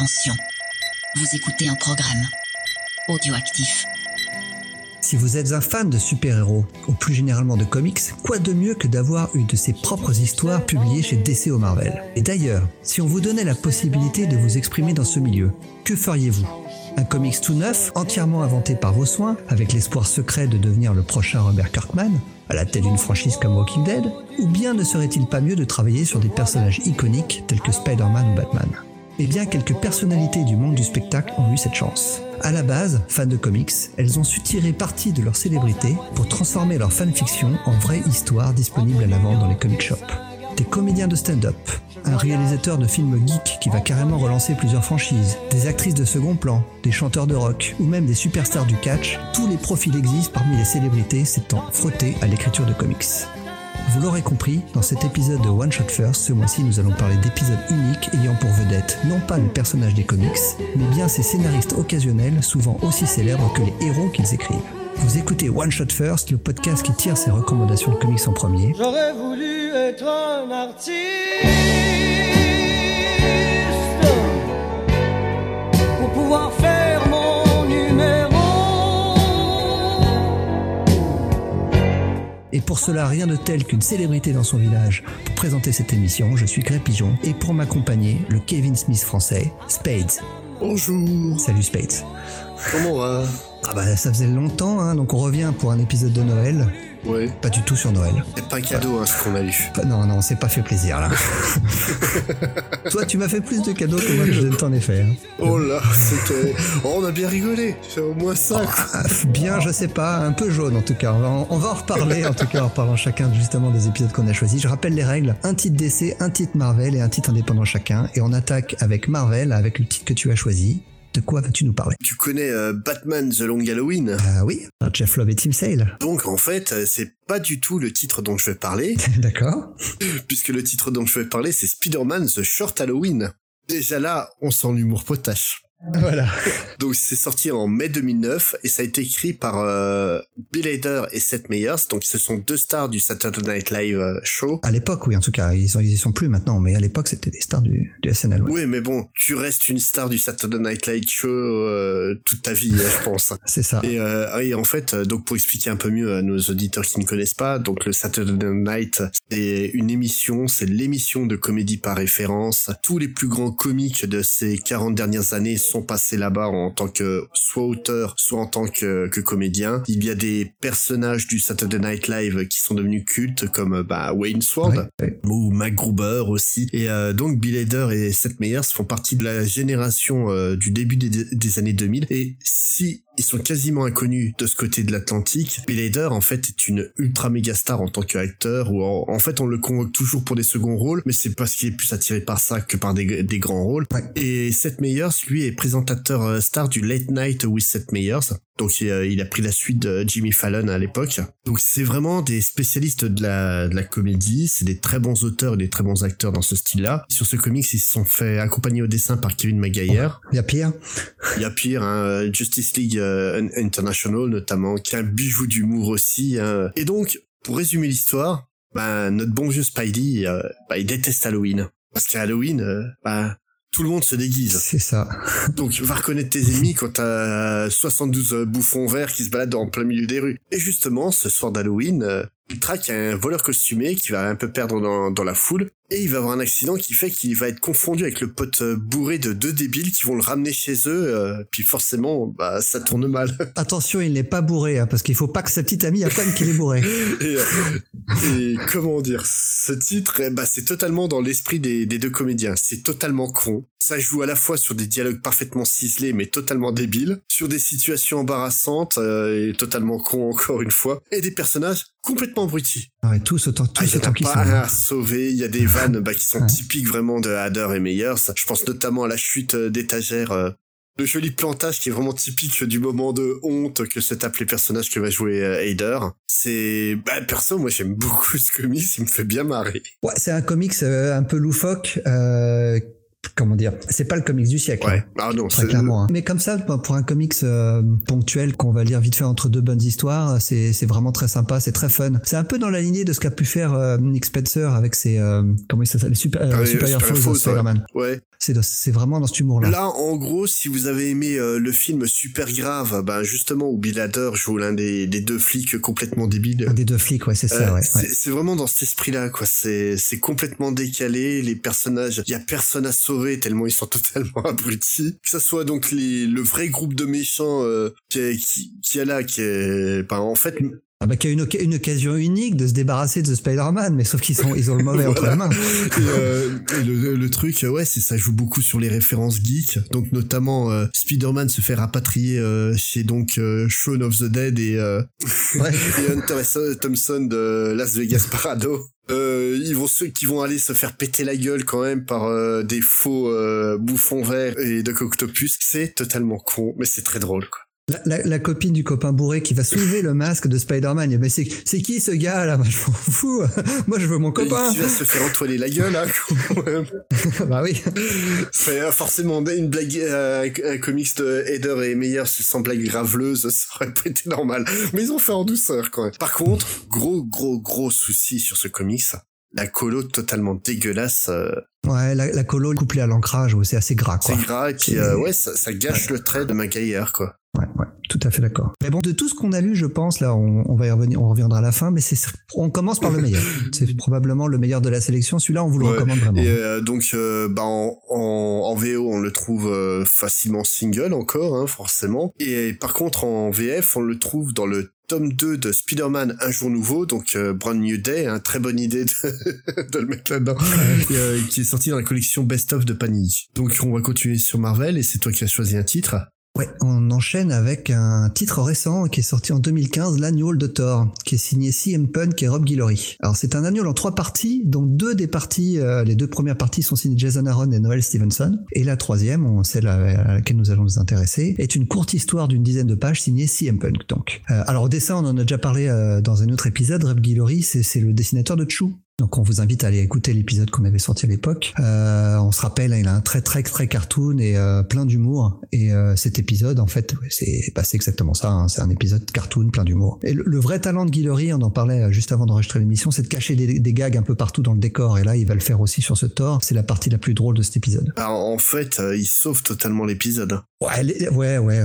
Attention, vous écoutez un programme audioactif. Si vous êtes un fan de super-héros, ou plus généralement de comics, quoi de mieux que d'avoir une de ses propres histoires publiées chez DC ou Marvel? Et d'ailleurs, si on vous donnait la possibilité de vous exprimer dans ce milieu, que feriez-vous? Un comics tout neuf, entièrement inventé par vos soins, avec l'espoir secret de devenir le prochain Robert Kirkman, à la tête d'une franchise comme Walking Dead? Ou bien ne serait-il pas mieux de travailler sur des personnages iconiques tels que Spider-Man ou Batman? Eh bien, quelques personnalités du monde du spectacle ont eu cette chance. À la base, fans de comics, elles ont su tirer parti de leur célébrité pour transformer leur fanfiction en vraie histoire disponible à la vente dans les comic shops. Des comédiens de stand-up, un réalisateur de films geek qui va carrément relancer plusieurs franchises, des actrices de second plan, des chanteurs de rock ou même des superstars du catch, tous les profils existent parmi les célébrités s'étant frottés à l'écriture de comics. Vous l'aurez compris, dans cet épisode de One Shot First, ce mois-ci nous allons parler d'épisodes uniques ayant pour vedette non pas le personnage des comics, mais bien ces scénaristes occasionnels souvent aussi célèbres que les héros qu'ils écrivent. Vous écoutez One Shot First, le podcast qui tire ses recommandations de comics en premier. J'aurais voulu être un artiste pour pouvoir faire Et pour cela, rien de tel qu'une célébrité dans son village. Pour présenter cette émission, je suis Greg Pigeon et pour m'accompagner, le Kevin Smith français, Spades. Bonjour. Salut Spades. Comment va? Ah bah ça faisait longtemps, hein, donc on revient pour un épisode de Noël. Ouais. Pas du tout sur Noël. C'est pas un cadeau hein, ce qu'on a eu. Pas- non, non, on s'est pas fait plaisir là. Toi, tu m'as fait plus de cadeaux que moi que je ne t'en ai fait. hein. Oh là, c'était. Oh, on a bien rigolé. C'est au moins ça. Ah, Bien, je sais pas, un peu jaune en tout cas. On va en, on va en reparler en tout cas en parlant chacun justement des épisodes qu'on a choisis. Je rappelle les règles un titre DC, un titre Marvel et un titre indépendant chacun. Et on attaque avec Marvel, avec le titre que tu as choisi. De quoi vas-tu nous parler Tu connais euh, Batman The Long Halloween? Ah oui, Jeff Love et Tim Sale. Donc en fait, euh, c'est pas du tout le titre dont je vais parler, D'accord. puisque le titre dont je vais parler, c'est Spider-Man The Short Halloween. Déjà là, on sent l'humour potache. Voilà. Donc c'est sorti en mai 2009 et ça a été écrit par euh, Bill Hader et Seth Meyers. Donc ce sont deux stars du Saturday Night Live euh, show. À l'époque, oui, en tout cas, ils, sont, ils sont plus maintenant, mais à l'époque, c'était des stars du, du SNL. ouais. Oui, mais bon, tu restes une star du Saturday Night Live show euh, toute ta vie, je pense. C'est ça. Et, euh, oui, en fait, donc pour expliquer un peu mieux à nos auditeurs qui ne connaissent pas, donc le Saturday Night, c'est une émission, c'est l'émission de comédie par référence. Tous les plus grands comiques de ces 40 dernières années sont passés là-bas en tant que soit auteur, soit en tant que, que comédien. Il y a des personnages du Saturday Night Live qui sont devenus cultes comme bah, Wayne Sword Ouais, ouais. ou MacGruber aussi. Et euh, donc Bill Hader et Seth Meyers font partie de la génération euh, du début des, des années 2000. Et si ils sont quasiment inconnus de ce côté de l'Atlantique, Bill Hader en fait est une ultra méga star en tant qu'acteur. Ou en, en fait on le convoque toujours pour des seconds rôles, mais c'est parce qu'il est plus attiré par ça que par des, des grands rôles. Et Seth Meyers lui est présentateur euh, star du Late Night with Seth Meyers. Donc il, euh, il a pris la suite de Jimmy Fallon à l'époque. Donc c'est vraiment des spécialistes de la, de la comédie, c'est des très bons auteurs et des très bons acteurs dans ce style-là. Sur ce comics, ils se sont fait accompagner au dessin par Kevin Maguire. Il y a pire. Il y a pire, hein, Justice League euh, International notamment, qui est un bijou d'humour aussi. hein. Et donc, pour résumer l'histoire, bah, notre bon vieux Spidey, euh, bah, il déteste Halloween. Parce qu'à Halloween, euh, bah, tout le monde se déguise. C'est ça. Donc, va reconnaître tes ennemis quand t'as 72 bouffons verts qui se baladent en plein milieu des rues. Et justement, ce soir d'Halloween, euh, il traque un voleur costumé qui va un peu perdre dans, dans la foule. Et il va avoir un accident qui fait qu'il va être confondu avec le pote euh, bourré de deux débiles qui vont le ramener chez eux. euh, puis forcément, bah, ça tourne mal. Attention, il n'est pas bourré, hein, parce qu'il faut pas que sa petite amie apprenne qu'il est bourré. et, euh, et comment dire, ce titre, eh bah, c'est totalement dans l'esprit des, des deux comédiens. C'est totalement con. Ça joue à la fois sur des dialogues parfaitement ciselés mais totalement débiles, sur des situations embarrassantes euh, et totalement cons encore une fois, et des personnages complètement abrutis. Ouais, tous autant, Ah, tous il y en autant a qu'ils pas sont. à sauver. Il y a des vannes bah, qui sont Ouais. typiques vraiment de Hader et Meyers. Je pense notamment à la chute euh, d'étagère. euh, le joli plantage qui est vraiment typique du moment de honte que se tapent les personnages que va jouer euh, Hader. C'est, bah, perso, moi j'aime beaucoup ce comics, il me fait bien marrer. Ouais, c'est un comics euh, un peu loufoque, euh, comment dire, c'est pas le comics du siècle. Ouais. hein, Ah non, Très c'est clairement. hein. Mais comme ça, bah, pour un comics euh, ponctuel qu'on va lire vite fait entre deux bonnes histoires, c'est c'est vraiment très sympa, c'est très fun. C'est un peu dans la lignée de ce qu'a pu faire euh, Nick Spencer avec ses euh, comment il s'appelle, les super, euh, Ah oui, Superior ouais. Spider-Man. Ouais. C'est c'est vraiment dans cet humour-là. Là, en gros, si vous avez aimé euh, le film Super Grave, ben justement où Bill Hader joue l'un des, des deux flics complètement débiles. Un des deux flics, ouais, c'est ça, Euh, ouais. c'est ouais. vraiment dans cet esprit-là, quoi. C'est c'est complètement décalé. Les personnages, il y a personne à sauver tellement ils sont totalement abrutis. Que ça soit donc les, le vrai groupe de méchants euh, qui, est- qui, qui est là, qui est, ben, en fait, Ah bah, qu'il y a une, occasion unique de se débarrasser de Spider-Man, mais sauf qu'ils sont, ils ont le mauvais entre mains. Et, euh, le, le truc, euh, ouais, c'est ça joue beaucoup sur les références geeks. Donc notamment euh, Spider-Man se fait rapatrier euh, chez donc Shaun of the Dead et, et Hunter S. Thompson de Las Vegas Parado. Euh, ils vont ceux qui vont aller se faire péter la gueule quand même par euh, des faux euh, bouffons verts et Doc Octopus. C'est totalement con, mais c'est très drôle. Quoi. La, la- la copine du copain bourré qui va soulever le masque de Spider-Man. Mais c'est, c'est qui ce gars là? Moi, Je m'en fous. Moi je veux mon copain. Tu vas se faire entoiler la gueule, hein, bah oui. C'est euh, forcément une blague, euh, un comics de Heather et Meyer sans blague graveleuse, ça aurait pas été normal. Mais ils ont fait en douceur quand même. Par contre, gros, gros, gros souci sur ce comics. La colo totalement dégueulasse, euh, Ouais, la, la colo couplée à l'ancrage, c'est assez gras quoi. c'est gras et puis euh, ouais, ça, ça gâche le trait de Maguire quoi. Ouais, ouais, tout à fait d'accord. Mais bon, de tout ce qu'on a lu, je pense, là, on, on va y revenir, on reviendra à la fin, mais c'est, on commence par le meilleur. C'est probablement le meilleur de la sélection. Celui-là, on vous le Ouais. recommande vraiment. Et euh, donc, euh, bah, en, en, en VO, on le trouve euh, facilement single encore, hein, forcément. Et par contre, en VF, on le trouve dans le tome 2 de Spider-Man Un jour nouveau, donc euh, Brand New Day, hein, très bonne idée de, de le mettre là-dedans, euh, qui est sorti dans la collection Best of de Panini. Donc, on va continuer sur Marvel, et c'est toi qui as choisi un titre. Ouais, on enchaîne avec un titre récent qui est sorti en 2015, l'annual de Thor, qui est signé CM Punk et Rob Guillory. Alors c'est un annual en trois parties, dont deux des parties, euh, les deux premières parties sont signées Jason Aaron et Noel Stevenson, et la troisième, celle à, laquelle nous allons nous intéresser, est une courte histoire d'une dizaine de pages signée CM Punk. Donc, Euh, alors au dessin, on en a déjà parlé euh, dans un autre épisode. Rob Guillory, c'est le dessinateur de Chou. Donc on vous invite à aller écouter l'épisode qu'on avait sorti à l'époque. Euh, on se rappelle, il a un très très très cartoon et euh, plein d'humour. Et euh, cet épisode, en fait, c'est bah, exactement ça. hein. C'est un épisode cartoon plein d'humour. Et le, le vrai talent de Guillory, on en parlait euh, juste avant d'enregistrer l'émission, c'est de cacher des, des gags un peu partout dans le décor. Et là, il va le faire aussi sur ce Thor. C'est la partie la plus drôle de cet épisode. Alors, en fait, il sauve totalement l'épisode. Ouais, les- ouais, ouais.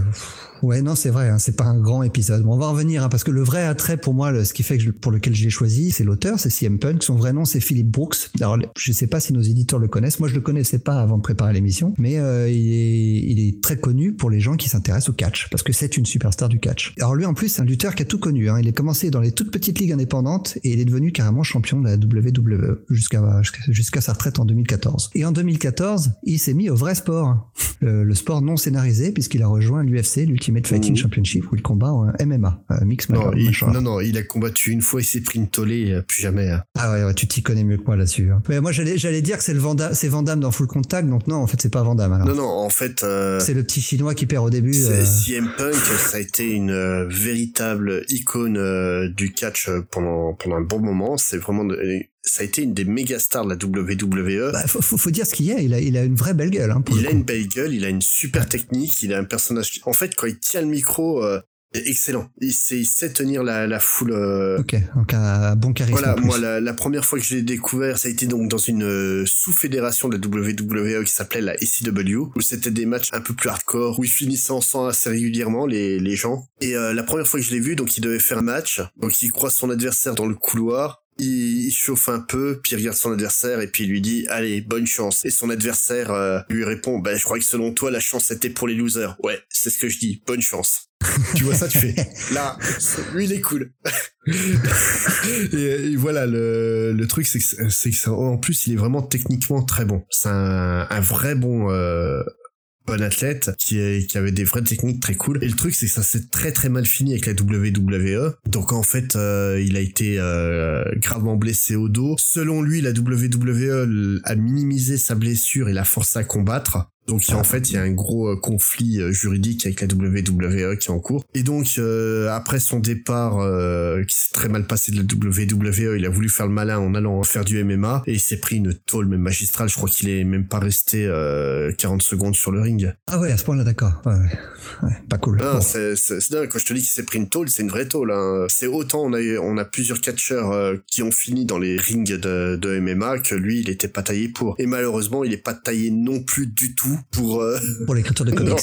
Ouais, non, c'est vrai, hein, c'est pas un grand épisode. Bon, on va revenir, hein, parce que le vrai attrait pour moi, le- ce qui fait que je- pour lequel je l'ai choisi, c'est l'auteur, c'est CM Punk. Son vrai nom, c'est Philip Brooks. Alors, je sais pas si nos éditeurs le connaissent. Moi, je le connaissais pas avant de préparer l'émission, mais euh, il, est, il est très connu pour les gens qui s'intéressent au catch, parce que c'est une superstar du catch. Alors lui, en plus, c'est un lutteur qui a tout connu. Hein. Il est commencé dans les toutes petites ligues indépendantes et il est devenu carrément champion de la WWE jusqu'à jusqu'à sa retraite en 2014. Et en 2014, il s'est mis au vrai sport, le, le sport non scénarisé, puisqu'il a rejoint l'UFC, l'Ultimate Fighting Mhm. Championship, où il combat en MMA, euh, mix Non, il, non, non, il a combattu une fois, il s'est pris une tollée, euh, plus jamais. hein. Ah ouais, ouais, tu t'y connais mieux que moi là-dessus. hein. Mais moi, j'allais, j'allais dire que c'est le Vanda, c'est Vandam dans Full Contact, donc non, en fait, c'est pas Vandam. Alors. Non, non, en fait, euh, C'est le petit chinois qui perd au début. C'est- CM Punk, ça a été une euh, véritable icône euh, du catch pendant pendant un bon moment. C'est vraiment, de- ça a été une des méga stars de la WWE. bah, faut, faut, faut dire ce qu'il y a. Il a, il a une vraie belle gueule. Hein, il a coup. une belle gueule, il a une super technique, il a un personnage. qui- En fait, quand il tient le micro, euh, excellent. Il sait, il sait tenir la, la foule. euh, Ok, donc un bon charisme. Voilà, en moi la, la première fois que je l'ai découvert, ça a été donc dans une euh, sous-fédération de la WWE qui s'appelait la SCW, où c'était des matchs un peu plus hardcore, où ils finissaient ensemble assez régulièrement les, les gens. Et euh, la première fois que je l'ai vu, donc il devait faire un match, donc il croise son adversaire dans le couloir. Il, il chauffe un peu, puis il regarde son adversaire et puis il lui dit allez bonne chance. Et son adversaire euh, lui répond ben je crois que selon toi la chance était pour les losers. Ouais c'est ce que je dis bonne chance. tu vois ça tu fais là lui il est cool. et, et voilà, le, le truc, c'est que, c'est que ça- en plus, il est vraiment techniquement très bon. C'est un, un vrai bon, euh, bon athlète qui, qui avait des vraies techniques très cool. Et le truc, c'est que ça s'est très très mal fini avec la WWE. Donc en fait, euh, il a été euh, gravement blessé au dos. Selon lui, la WWE a minimisé sa blessure et l'a forcé à combattre. Donc en fait, il y a un gros euh, conflit euh, juridique avec la WWE qui est en cours. Et donc euh, après son départ, euh, qui s'est très mal passé de la WWE, il a voulu faire le malin en allant faire du MMA et il s'est pris une tôle même magistrale. Je crois qu'il est même pas resté euh, 40 secondes sur le ring. Ah ouais, à ce point-là, d'accord. Ouais, ouais. Ouais, pas cool. Non, Bon. c'est, c'est, c'est dingue. Quand je te dis qu'il s'est pris une tôle, c'est une vraie tôle. Hein. C'est autant on a eu- on a plusieurs catcheurs euh, qui ont fini dans les rings de, de MMA que lui, il était pas taillé pour. Et malheureusement, il est pas taillé non plus du tout pour. euh, Pour l'écriture de comics.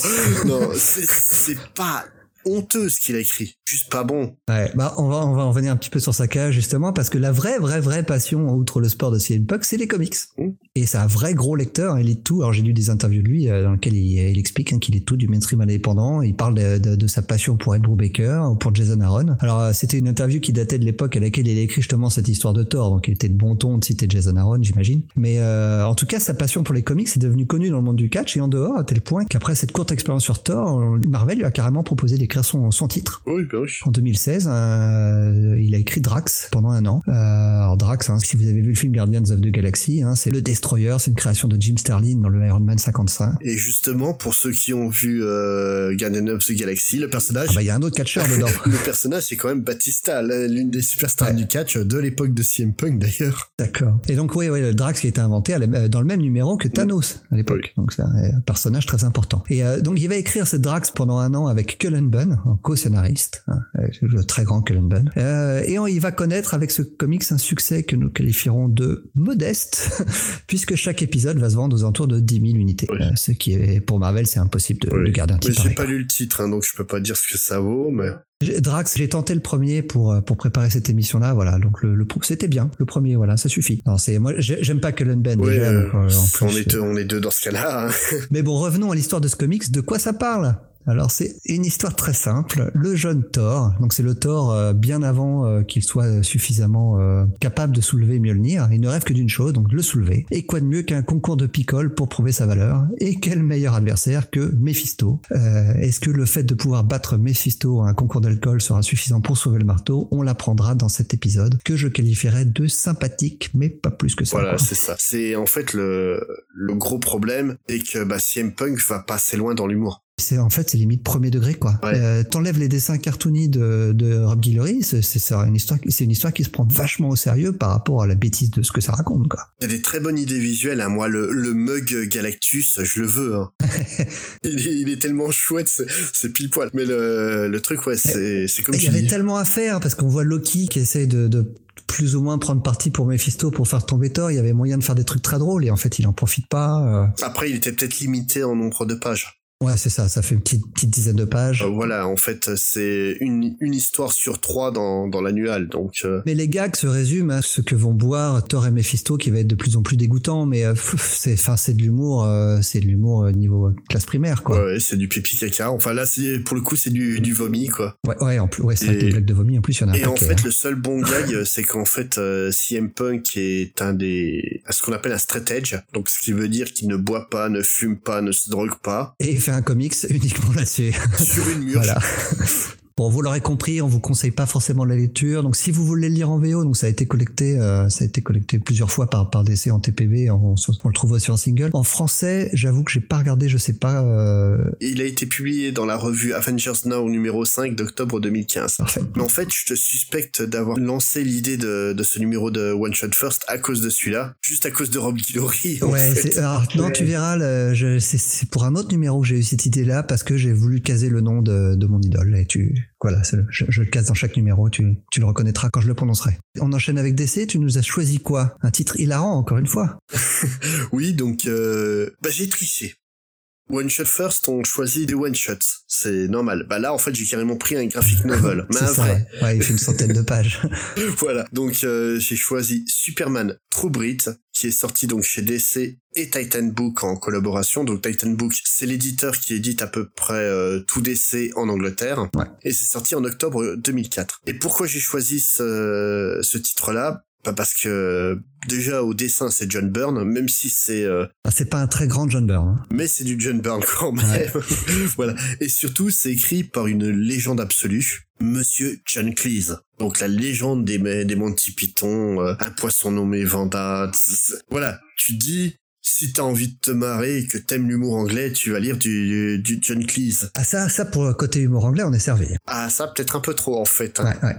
non, non, c'est, c'est pas honteux ce qu'il a écrit. Juste pas bon. Ouais, bah on va on va en venir un petit peu sur sa cage justement parce que la vraie vraie vraie passion outre le sport de CM Punk, c'est les comics. Mm. Et c'est un vrai gros lecteur, il lit tout. Alors j'ai lu des interviews de lui euh, dans lesquelles il, il explique hein, qu'il est tout du mainstream indépendant, il parle de, de, de sa passion pour Ed Brubaker ou pour Jason Aaron. Alors euh, c'était une interview qui datait de l'époque à laquelle il a écrit justement cette histoire de Thor, donc il était de bon ton de citer Jason Aaron, j'imagine. Mais euh, en tout cas, sa passion pour les comics est devenue connue dans le monde du catch et en dehors à tel point qu'après cette courte expérience sur Thor, Marvel lui a carrément proposé d'écrire son, son titre. Oui, ben oui. En 2016, euh, il a écrit Drax pendant un an. Euh, alors Drax, hein, si vous avez vu le film Guardians of the Galaxy, hein, c'est le Destroyer, c'est une création de Jim Sterling dans le Iron Man 55. Et justement, pour ceux qui ont vu euh, Guardians of the Galaxy, le personnage, Ah bah il y a un autre catcheur dedans. le personnage, c'est quand même Batista, l'une des superstars Ouais. du catch de l'époque de CM Punk d'ailleurs. D'accord. Et donc oui, oui, le Drax qui a été inventé dans le même numéro que Thanos à l'époque. Donc c'est un personnage très important. Et donc il va écrire ce Drax pendant un an avec Cullen Bunn, en co-scénariste, hein, avec le très grand Cullen Bunn. Euh, et on, il va connaître avec ce comics un succès que nous qualifierons de modeste, puisque chaque épisode va se vendre aux alentours de 10 000 unités. Oui. Euh, ce qui est pour Marvel, c'est impossible de, de garder un Mais titre j'ai pareil. pas lu le titre, hein, donc je peux pas dire ce que ça vaut, mais J'ai- Drax, j'ai tenté le premier pour euh, pour préparer cette émission-là, voilà. Donc le, c'était bien, le premier, voilà, ça suffit. Non, c'est moi, j'ai- j'aime pas Cullen déjà. euh, donc, euh, on est euh, deux, on est deux dans ce cas-là. hein. Mais bon, revenons à l'histoire de ce comics. De quoi ça parle? Alors c'est une histoire très simple. Le jeune Thor, donc c'est le Thor euh, bien avant euh, qu'il soit suffisamment euh, capable de soulever Mjolnir, il ne rêve que d'une chose, donc de le soulever. Et quoi de mieux qu'un concours de picole pour prouver sa valeur? Et quel meilleur adversaire que Mephisto? Euh, Est-ce que le fait de pouvoir battre Mephisto à un concours d'alcool sera suffisant pour sauver le marteau? On l'apprendra dans cet épisode que je qualifierais de sympathique, mais pas plus que ça. Voilà, c'est ça. C'est en fait le, le gros problème, c'est que bah, CM Punk va pas assez loin dans l'humour. C'est en fait c'est limite premier degré quoi. Ouais. Euh, T'enlèves les dessins cartoony de, de Rob Guillory, c'est une histoire, c'est une histoire qui se prend vachement au sérieux par rapport à la bêtise de ce que ça raconte quoi. Il y a des très bonnes idées visuelles. Hein. Moi, le, le mug Galactus, je le veux. Hein. il, est, il est tellement chouette, c'est- pile poil. Mais le, le truc, ouais, c'est comme Il y avait dis. tellement à faire parce qu'on voit Loki qui essaye de, de plus ou moins prendre parti pour Mephisto pour faire tomber Thor. Il y avait moyen de faire des trucs très drôles et en fait il en profite pas. euh. Après, il était peut-être limité en nombre de pages. Ouais c'est ça, ça fait une petite, petite dizaine de pages. Euh, voilà, en fait, c'est une, une histoire sur trois dans, dans l'annual. Donc, euh, Mais les gags se résument à ce que vont boire Thor et Mephisto, qui va être de plus en plus dégoûtant. Mais euh, c'est, de l'humour, c'est de l'humour niveau classe primaire, quoi. ouais, c'est du pipi caca. Enfin, là, c'est pour le coup, c'est du, du vomi, quoi. Ouais, ouais, en plus, ouais, c'est les blagues de vomi, en plus, il y en a un Et en paquet, fait, hein. le seul bon gag, c'est qu'en fait, CM Punk est un des, ce qu'on appelle un straight edge. Donc, ce qui veut dire qu'il ne boit pas, ne fume pas, ne se drogue pas. Et il fait un comics uniquement là-dessus. sur une murge. voilà. Bon, vous l'aurez compris, on vous conseille pas forcément la lecture. Donc, si vous voulez le lire en VO, donc ça a été collecté, euh, ça a été collecté plusieurs fois par par DC en TPB. On, on le trouve aussi en single. En français, j'avoue que j'ai pas regardé, je sais pas. Euh, Il a été publié dans la revue Avengers Now numéro 5 d'octobre 2015. parfait. Mais en fait, je te suspecte d'avoir lancé l'idée de, de ce numéro de One Shot First à cause de celui-là, juste à cause de Rob Guillory. Ouais, alors, non, tu verras, le- je- c'est, c'est pour un autre numéro que j'ai eu cette idée-là parce que j'ai voulu caser le nom de, de mon idole et tu, voilà, je, le case dans chaque numéro, tu, tu le reconnaîtras quand je le prononcerai. On enchaîne avec DC, tu nous as choisi quoi? Un titre hilarant, encore une fois. Oui, donc euh, bah, j'ai triché. One Shot First, on choisit des one shots. C'est normal. Bah là, en fait, j'ai carrément pris un graphic novel. mais C'est un ça, vrai. ouais. Ouais, il fait une centaine de pages. voilà. Donc euh, j'ai choisi Superman True Brit, qui est sorti donc chez DC et Titan Book en collaboration. Donc Titan Book, c'est l'éditeur qui édite à peu près euh, tout DC en Angleterre. Ouais. Et c'est sorti en octobre 2004. Et pourquoi j'ai choisi ce, ce titre-là? Parce que déjà au dessin c'est John Byrne, même si c'est euh, Ah, c'est pas un très grand John Byrne. hein. mais c'est du John Byrne quand même. voilà. Et surtout, c'est écrit par une légende absolue, Monsieur John Cleese. Donc la légende des, des Monty Python, euh, un poisson nommé Vanda. Voilà. Tu dis, si t'as envie de te marrer et que t'aimes l'humour anglais, tu vas lire du, du John Cleese. Ah ça, ça pour le côté humour anglais, on est servi. Ah ça peut-être un peu trop en fait. hein. Ouais, ouais.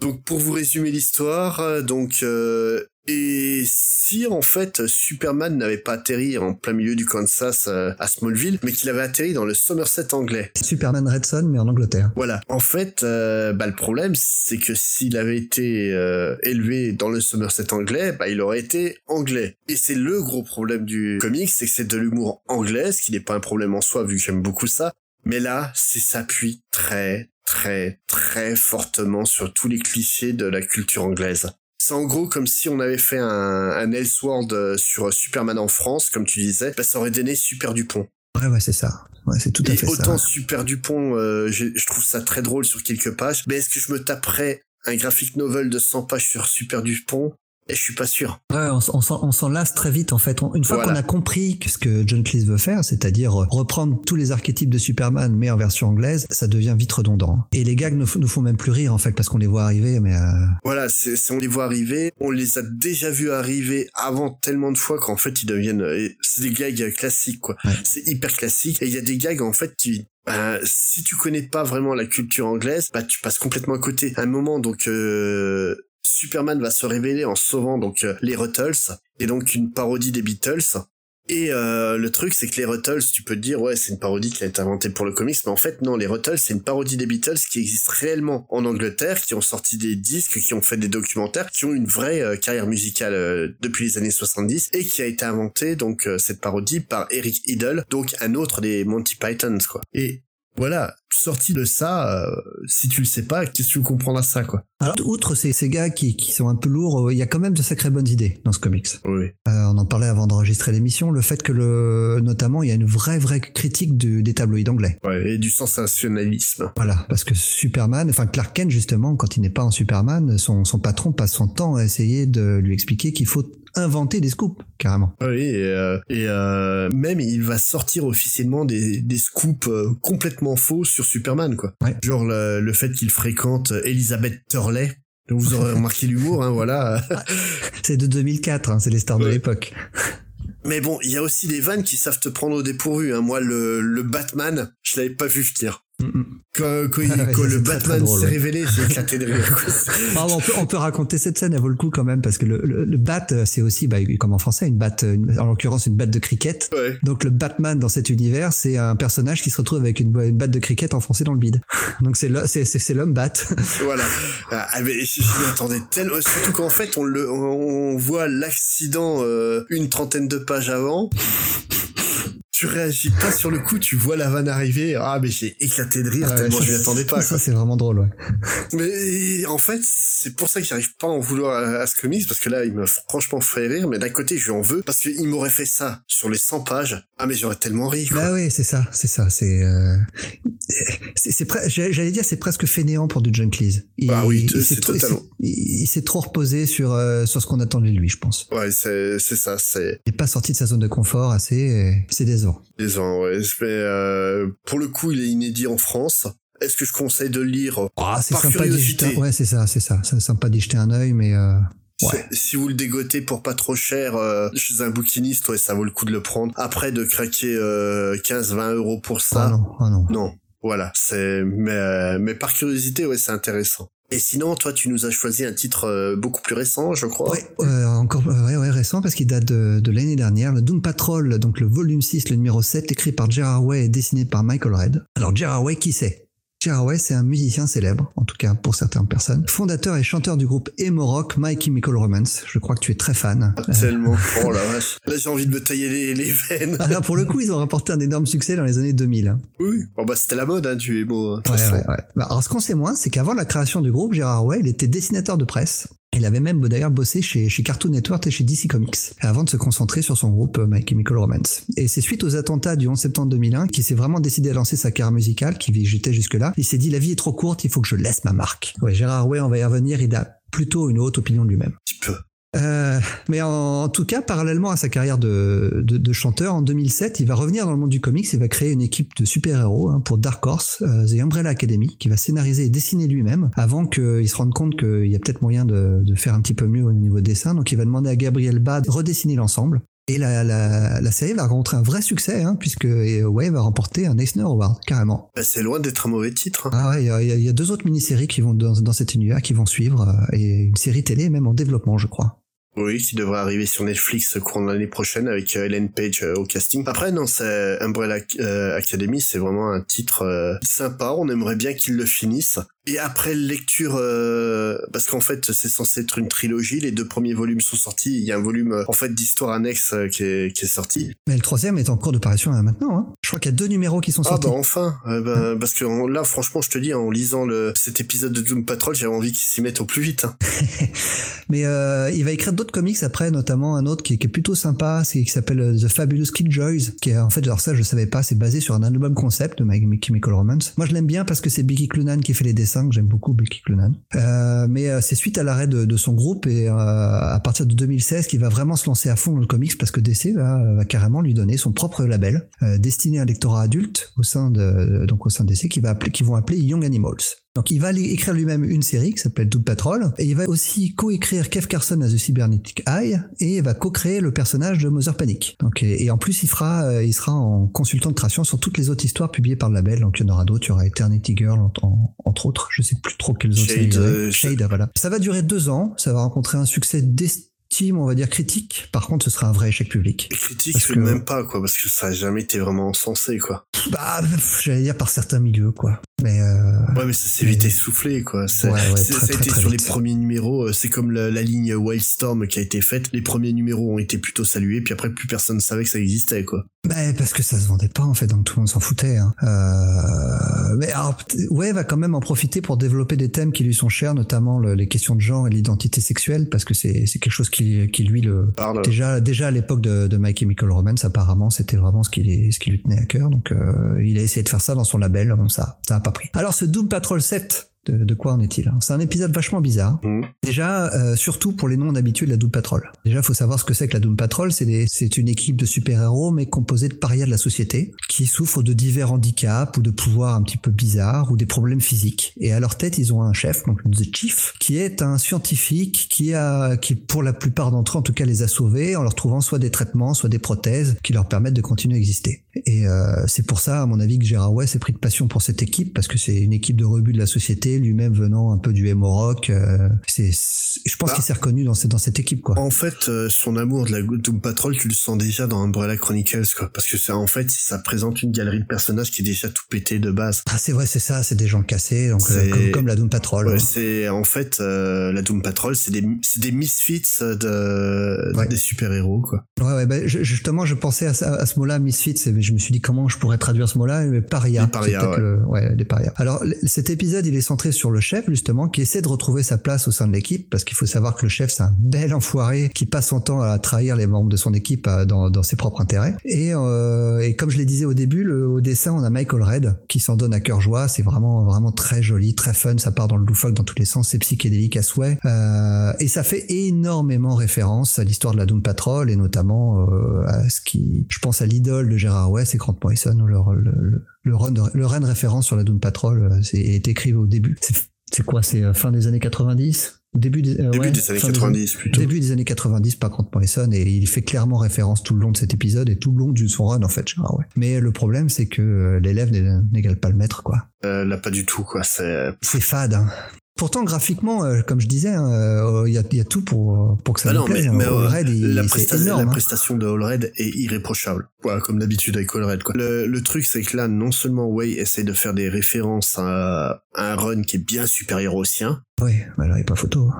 Donc pour vous résumer l'histoire, euh, donc euh, et si en fait Superman n'avait pas atterri en plein milieu du Kansas euh, à Smallville, mais qu'il avait atterri dans le Somerset anglais? Superman Red Son, mais en Angleterre. Voilà. En fait, euh, bah, le problème, c'est que s'il avait été euh, élevé dans le Somerset anglais, bah, il aurait été anglais. Et c'est le gros problème du comics, c'est que c'est de l'humour anglais, ce qui n'est pas un problème en soi, vu que j'aime beaucoup ça. Mais là, c'est s'appuie très, très, très fortement sur tous les clichés de la culture anglaise. C'est en gros comme si on avait fait un, un Elseworld euh, sur Superman en France, comme tu disais, bah, ça aurait donné Super Dupont. Ouais, ouais, c'est ça. Ouais, c'est tout à Et fait autant ça. Super Dupont, euh, je trouve ça très drôle sur quelques pages, mais est-ce que je me taperais un graphic novel de 100 pages sur Super Dupont? Et je suis pas sûr. Ouais, on, s'en- on s'en lasse très vite en fait. On- une fois Voilà. qu'on a compris que ce que John Cleese veut faire, c'est-à-dire euh, reprendre tous les archétypes de Superman mais en version anglaise, ça devient vite redondant. Et les gags nous, f- nous font même plus rire en fait parce qu'on les voit arriver, mais euh, Voilà, c'est on les voit arriver, on les a déjà vus arriver avant tellement de fois qu'en fait ils deviennent, euh, c'est des gags classiques quoi. Ouais. C'est hyper classique et il y a des gags en fait qui, ben, si tu connais pas vraiment la culture anglaise, bah tu passes complètement à côté. À un moment donc euh, Superman va se révéler en sauvant donc euh, les Ruttles et donc une parodie des Beatles. Et euh, le truc, c'est que les Ruttles, tu peux te dire, ouais, c'est une parodie qui a été inventée pour le comics, mais en fait, non, les Ruttles, c'est une parodie des Beatles qui existe réellement en Angleterre, qui ont sorti des disques, qui ont fait des documentaires, qui ont une vraie euh, carrière musicale euh, depuis les années 70, et qui a été inventée, donc, euh, cette parodie par Eric Idle, donc un autre des Monty Pythons, quoi. Et voilà, sorti de ça, euh, si tu le sais pas, qu'est-ce que tu comprends à ça, quoi? Alors outre ces, ces gars qui, qui sont un peu lourds, euh, il y a quand même de sacrées bonnes idées dans ce comics. Oui. Euh, on en parlait avant d'enregistrer l'émission, le fait que le, notamment, il y a une vraie vraie critique du, des tabloïds anglais. Ouais, et du sensationnalisme. Voilà, parce que Superman, enfin Clark Kent justement, quand il n'est pas en Superman, son, son patron passe son temps à essayer de lui expliquer qu'il faut inventer des scoops, carrément. Oui, et, euh, et euh, même il va sortir officiellement des, des scoops euh, complètement faux sur Superman, quoi. Ouais. Genre le, le fait qu'il fréquente Elizabeth Turley. Donc vous aurez remarqué l'humour, hein, voilà. C'est de 2004, hein, c'est les stars de l'époque. Mais bon, il y a aussi des vannes qui savent te prendre au dépourvu. Hein. Moi, le, le Batman, je l'avais pas vu venir. Mm, mm. Quand, Ah ouais, quand ça, le très, Batman s'est révélé, j'ai éclaté de rire. Ah, on, peut, on peut raconter cette scène, elle vaut le coup quand même, parce que le, le, le bat, euh, c'est aussi, bah, comme en français, une batte, en l'occurrence une batte de cricket. Ouais. Donc le Batman dans cet univers, c'est un personnage qui se retrouve avec une, une batte de cricket enfoncée dans le bide. Donc c'est l'homme bat. Voilà. Ah, mais je, je m'y attendais tellement. Surtout qu'en fait, on le, on voit l'accident euh, une trentaine de pages avant. Tu réagis pas sur le coup, tu vois la vanne arriver. Ah, mais j'ai éclaté de rire Ouais, ça, je m'y attendais pas. Ça c'est vraiment drôle. Ouais. Mais en fait, c'est pour ça que j'arrive pas à en vouloir à, à ce comics parce que là, il m'a franchement fait rire. Mais d'un côté, je lui en veux parce qu'il m'aurait fait ça sur les 100 pages. Ah, mais j'aurais tellement ri. Quoi. Bah oui, c'est ça, c'est ça, c'est euh, c'est j'allais dire c'est presque fainéant pour du John Cleese. Il, Bah oui, c'est totalement. il- il s'est trop reposé sur euh, sur ce qu'on attendait de lui, je pense. Ouais, c'est c'est ça, c'est Il est pas sorti de sa zone de confort assez, et c'est décevant. décevant. Ouais. Mais euh, pour le coup, il est inédit en France. Est-ce que je conseille de le lire Ah, c'est sympa d'y jeter. Ouais, c'est ça, c'est ça. C'est sympa d'y jeter un œil, mais euh, Ouais. Si- Si vous le dégotez pour pas trop cher euh, chez un bouquiniste, ouais, ça vaut le coup de le prendre. Après, de craquer euh, 15-20 euros pour ça, ah non, ah non. non. Voilà, c'est mais, euh, mais par curiosité, ouais, c'est intéressant. Et sinon, toi, tu nous as choisi un titre euh, beaucoup plus récent, je crois. Ouais, euh, encore euh, ouais, ouais, récent parce qu'il date de, de l'année dernière. Le Doom Patrol, donc le volume 6, le numéro 7, écrit par Gerard Way et dessiné par Michael Red. Alors Gerard Way, qui c'est? Gerard Way, c'est un musicien célèbre, en tout cas pour certaines personnes. Fondateur et chanteur du groupe emo rock My Chemical Romance. Je crois que tu es très fan. Ah, Tellement. Oh la vache. Là, j'ai envie de me tailler les, les veines. Alors pour le coup, ils ont rapporté un énorme succès dans les années 2000. hein. Oui. Bon, bah, c'était la mode, hein, du émo. hein, Ouais, ouais, ouais. Bah, alors, ce qu'on sait moins, c'est qu'avant la création du groupe, Gérard Way, il était dessinateur de presse. Il avait même d'ailleurs bossé chez, Cartoon Network et chez DC Comics, avant de se concentrer sur son groupe euh, My Chemical Romance. Et c'est suite aux attentats du 11 septembre 2001 qu'il s'est vraiment décidé à lancer sa carrière musicale, qui végétait jusque-là. Il s'est dit, la vie est trop courte, il faut que je laisse ma marque. Ouais, Gérard Way, on va y revenir, il a plutôt une haute opinion de lui-même. Euh, mais en, en tout cas, parallèlement à sa carrière de, de, de chanteur, en 2007, il va revenir dans le monde du comics et va créer une équipe de super-héros hein, pour Dark Horse, euh, The Umbrella Academy, qui va scénariser et dessiner lui-même, avant qu'il se rende compte qu'il y a peut-être moyen de, de faire un petit peu mieux au niveau dessin. Donc il va demander à Gabriel Bad de redessiner l'ensemble. Et la, la, la série va rencontrer un vrai succès, hein, puisque ouais, va remporter un Eisner Award, carrément. Bah, c'est loin d'être un mauvais titre. hein. Ah ouais, il y y a deux autres mini-séries qui vont dans, dans cet univers qui vont suivre, euh, et une série télé même en développement, je crois. Oui, qui devrait arriver sur Netflix courant de l'année prochaine avec euh, Ellen Page euh, au casting. Après, non, c'est Umbrella euh, Academy, c'est vraiment un titre euh, sympa. On aimerait bien qu'il le finisse. Et après lecture, euh, parce qu'en fait, c'est censé être une trilogie. Les deux premiers volumes sont sortis. Il y a un volume euh, en fait d'histoire annexe euh, qui, est, qui est sorti. Mais le troisième est en cours de parution euh, maintenant. Hein. Je crois qu'il y a deux numéros qui sont Ah sortis. bah enfin, Euh, bah, parce que là, franchement, je te dis, en lisant le, cet épisode de Doom Patrol, j'avais envie qu'ils s'y mettent au plus vite. hein. Mais euh, il va écrire d'autres comics après, notamment un autre qui, qui est plutôt sympa, c'est qui s'appelle The Fabulous Killjoys, qui est en fait, alors ça je savais pas, c'est basé sur un album concept de My Chemical Romance. Moi je l'aime bien parce que c'est Becky Clunan qui fait les dessins, j'aime beaucoup Becky Clunan. Euh, mais euh, c'est suite à l'arrêt de, son groupe et euh, à partir de 2016 qu'il va vraiment se lancer à fond dans le comics parce que DC va, carrément lui donner son propre label euh, destiné à un lectorat adulte au sein de donc au sein DC qui va appeler, qui vont appeler Young Animals. Donc il va aller écrire lui-même une série qui s'appelle Doom Patrol et il va aussi co-écrire Kev Carson as the Cybernetic Eye et il va co-créer le personnage de Mother Panic. Donc et, et en plus il fera euh, il sera en consultant de création sur toutes les autres histoires publiées par le label. Donc il y en aura d'autres, il y aura Eternity Girl en- en- entre autres. Je sais plus trop quelles autres Shade, euh, Shade, voilà. Ça va durer deux ans, ça va rencontrer un succès on va dire critique. Par contre, ce sera un vrai échec public. Critique, Parce que- même pas, quoi, parce que ça a jamais été vraiment censé, quoi. Bah, j'allais dire par certains milieux, quoi. Mais euh, Ouais, mais ça s'est vite essoufflé, quoi. Ouais, ouais, très, ça a très, été très sur les premiers numéros, euh, c'est comme la, la ligne Wildstorm qui a été faite. Les premiers numéros ont été plutôt salués, puis après, plus personne savait que ça existait, quoi. Bah, parce que ça se vendait pas en fait, donc tout le monde s'en foutait. Hein. Euh, mais alors, ouais, va quand même en profiter pour développer des thèmes qui lui sont chers, notamment le- les questions de genre et l'identité sexuelle, parce que c'est c'est quelque chose qui, qui lui le Parle. déjà déjà à l'époque de, de My Chemical Romance, apparemment c'était vraiment ce qui lui- ce qui lui tenait à cœur. Donc euh, il a essayé de faire ça dans son label, bon, ça ça a pas pris. Alors ce Doom Patrol 7 de, de quoi en est-il hein C'est un épisode vachement bizarre. Mhm. Déjà, euh, surtout pour les non habitués de la Doom Patrol. Déjà, faut savoir ce que c'est que la Doom Patrol. C'est une équipe de super-héros, mais composée de parias de la société, qui souffrent de divers handicaps ou de pouvoirs un petit peu bizarres ou des problèmes physiques. Et à leur tête, ils ont un chef, donc The Chief, qui est un scientifique qui a, qui pour la plupart d'entre eux, en tout cas, les a sauvés en leur trouvant soit des traitements, soit des prothèses qui leur permettent de continuer à exister. Et euh, c'est pour ça, à mon avis, que Gérard Way s'est pris de passion pour cette équipe, parce que c'est une équipe de rebut de la société, lui-même venant un peu du emo rock. euh, c'est, je pense Bah. qu'il s'est reconnu dans, cette- dans cette équipe, quoi. En fait, euh, son amour de la Doom Patrol, tu le sens déjà dans Umbrella Chronicles, quoi. Parce que ça, en fait, ça présente une galerie de personnages qui est déjà tout pété de base. Ah, c'est vrai, c'est ça, c'est des gens cassés, donc euh, comme, comme la Doom Patrol. Ouais, hein. c'est en fait euh, la Doom Patrol, c'est des des misfits de Ouais. des super héros quoi. Ouais, ouais, bah, je- justement, je pensais à, à ce mot-là, misfits, mais je me suis dit comment je pourrais traduire ce mot-là, mais paria. Les parias, ouais. le- ouais, les parias. Alors, cet épisode, il est centré sur le chef, justement, qui essaie de retrouver sa place au sein de l'équipe, parce qu'il faut savoir que le chef, c'est un bel enfoiré qui passe son temps à trahir les membres de son équipe euh, dans, dans ses propres intérêts. Et, euh, et comme je l'ai disais au début, le, au dessin, on a Michael Red qui s'en donne à cœur joie. C'est vraiment, vraiment très joli, très fun. Ça part dans le loufoque dans tous les sens. C'est psychédélique à souhait. Euh, et ça fait énormément référence à l'histoire de la Doom Patrol et notamment euh, à ce qui, je pense à l'idole de Gérard Way, c'est Grant Morrison, où le, le, le, run, de- le run référence sur la Doom Patrol euh, c'est est écrit au début. C'est c'est quoi C'est euh, fin des années 90 Début des, euh, Début ouais, des années fin 90 plutôt. Début des années 90 par Grant Morrison et il fait clairement référence tout le long de cet épisode et tout le long de son run en fait. Gérard Way. Mais le problème c'est que euh, l'élève n'égale pas le maître quoi. Euh, là pas du tout quoi. C'est C'est fade. Hein. Pourtant, graphiquement, euh, comme je disais, hein, euh, il y, y a tout pour, pour que ça Ah nous non, mais, plaise. mais, All euh, Red, il- la, presta- énorme. la hein. prestation de All Red est irréprochable. Voilà, comme d'habitude avec All Red, quoi. Le, le truc, c'est que là, non seulement Way essaie de faire des références à, à un run qui est bien supérieur au sien, Oui, bah là, il pas photo.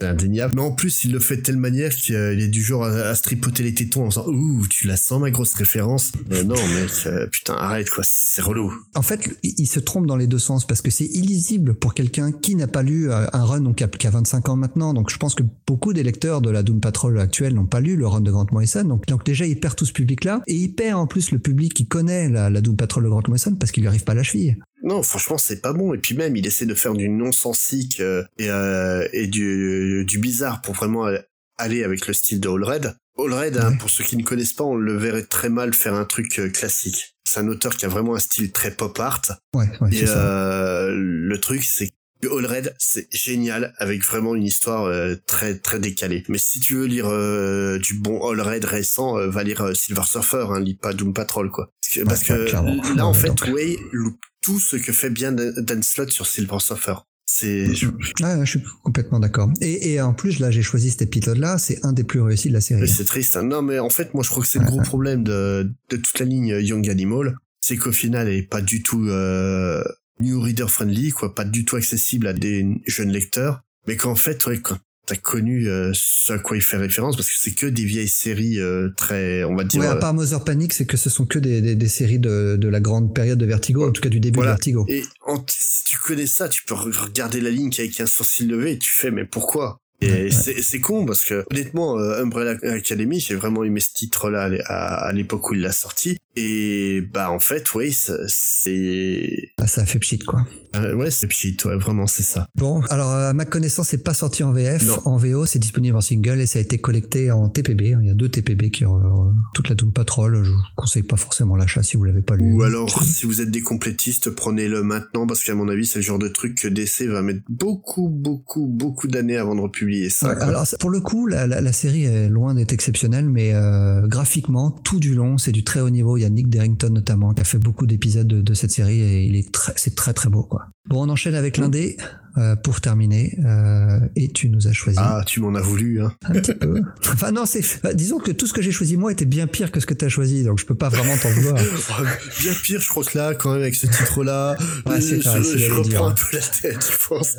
c'est indéniable, mais en plus, il le fait de telle manière qu'il il est du genre à, à se tripoter les tétons en disant « Ouh, tu la sens, ma grosse référence ?» Mais non, mec, euh, putain, arrête, quoi, c'est relou. En fait, il se trompe dans les deux sens parce que c'est illisible pour quelqu'un qui n'a pas lu euh, un run donc qui a, qui a 25 ans maintenant. Donc je pense que beaucoup des lecteurs de la Doom Patrol actuelle n'ont pas lu le run de Grant Morrison. Donc, donc déjà, il perd tout ce public-là et il perd en plus le public qui connaît la, la Doom Patrol de Grant Morrison parce qu'il lui arrive pas à la cheville. Non, franchement, c'est pas bon. Et puis même, il essaie de faire du non-sensique euh, et, euh, et du, du bizarre pour vraiment aller avec le style de All Red. All Red, hein, pour ceux qui ne connaissent pas, on le verrait très mal faire un truc euh, classique. C'est un auteur qui a vraiment un style très pop art. Ouais, ouais Et ça. le truc, c'est All Red, c'est génial avec vraiment une histoire euh, très très décalée. Mais si tu veux lire euh, du bon All Red récent, euh, va lire Silver Surfer, hein, lis pas Doom Patrol quoi. Parce que, parce que là en fait, Way loupe tout ce que fait bien Dan Slott sur Silver Surfer. C'est. je suis complètement d'accord. Et, et en plus, là, j'ai choisi cet épisode-là. C'est un des plus réussis de la série. C'est triste. Hein. Non, mais en fait, moi, je crois que c'est le gros problème de, de toute la ligne Young Animal, c'est qu'au final, elle est pas du tout euh, new reader friendly, quoi, pas du tout accessible à des jeunes lecteurs. Mais qu'en fait, ouais, quand t'as connu euh, ce à quoi il fait référence parce que c'est que des vieilles séries euh, très on va dire ouais, à part Mother Panic c'est que ce sont que des, des, des séries de, de, la grande période de Vertigo en tout cas du début de Vertigo. Et si tu connais ça tu peux regarder la ligne avec un sourcil levé et tu fais mais pourquoi? Et c'est con parce que honnêtement, euh, Umbrella Academy, j'ai vraiment aimé ce titre-là à, l'époque où il l'a sorti. Et bah en fait, oui, c'est... Bah, ça fait pchit quoi. Euh, ouais, c'est pchit, ouais, vraiment c'est ça. Bon, alors à ma connaissance, c'est pas sorti en VF. En VO, c'est disponible en single et ça a été collecté en TPB. Il y a deux TPB qui ont euh, toute la Doom Patrol. Je vous conseille pas forcément l'achat si vous l'avez pas lu. Ou alors, si vous êtes des complétistes, prenez-le maintenant parce qu'à mon avis, c'est le genre de truc que DC va mettre beaucoup, beaucoup, beaucoup d'années avant de republier alors pour le coup, la, la, la, série est loin d'être exceptionnelle, mais euh, graphiquement, tout du long, c'est du très haut niveau. Il y a Nick Derrington notamment qui a fait beaucoup d'épisodes de, de, cette série et il est très, c'est très très beau quoi. Bon, on enchaîne avec l'indé. Euh, pour terminer. Euh, et tu nous as choisi. Ah, tu m'en as voulu, hein. Un petit peu. Enfin non, c'est. Bah, disons que tout ce que j'ai choisi moi était bien pire que ce que tu as choisi, donc je peux pas vraiment t'en vouloir. bien pire, je crois que là, quand même, avec ce titre-là, ouais, je, je reprends un peu la tête, je pense.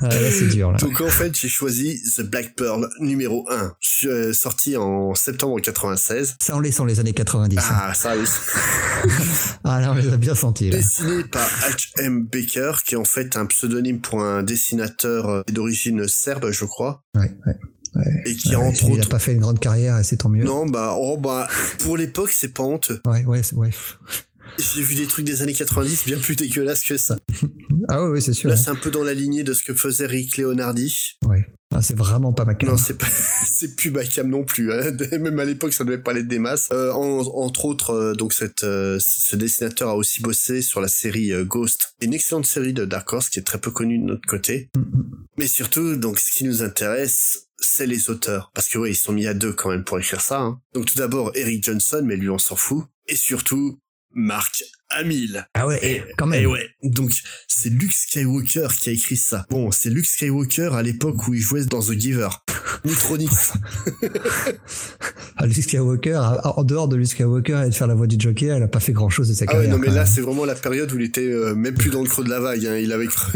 Ah, là, c'est dur. Là. Donc en fait, j'ai choisi The Black Pearl numéro 1, euh, sorti en septembre 96. Ça en laissant les années 90. Hein. Ah, ça oui. ah là, on les a bien sentis. Là. Dessiné par H.M. Baker, qui est en fait un pseudonyme pour un dessinateur euh, d'origine serbe, je crois. Ouais, ouais. Ouais, et qui entre il autres... a pas fait une grande carrière et c'est tant mieux. Non bah oh bah pour l'époque c'est pas honteux. Ouais ouais ouais. J'ai vu des trucs des années 90 bien plus dégueulasses que ça. ah ouais, ouais c'est sûr. Là ouais. c'est un peu dans la lignée de ce que faisait Rick Leonardi. Ouais. Ah, c'est vraiment pas ma cam. Non, c'est pas, c'est plus ma cam non plus. Hein. Même à l'époque, ça devait pas l'être des masses. Euh, en, entre autres, euh, donc cette, euh, ce dessinateur a aussi bossé sur la série euh, Ghost, une excellente série de Dark Horse qui est très peu connue de notre côté. Mm -hmm. Mais surtout, donc, ce qui nous intéresse, c'est les auteurs, parce que ouais, ils sont mis à deux quand même pour écrire ça. Hein. Donc tout d'abord Eric Johnson, mais lui on s'en fout. Et surtout Mark Hamill. Ah ouais, et, quand même. Et ouais. Donc, c'est Luke Skywalker qui a écrit ça. Bon, c'est Luke Skywalker à l'époque où il jouait dans The Giver. Neutronix. ah, Luke Skywalker, en dehors de Luke Skywalker et de faire la voix du Joker, elle a pas fait grand chose de sa ah carrière. Ouais, non, mais là, c'est vraiment la période où il était euh, même plus dans le creux de la vague. Hein. Il avait,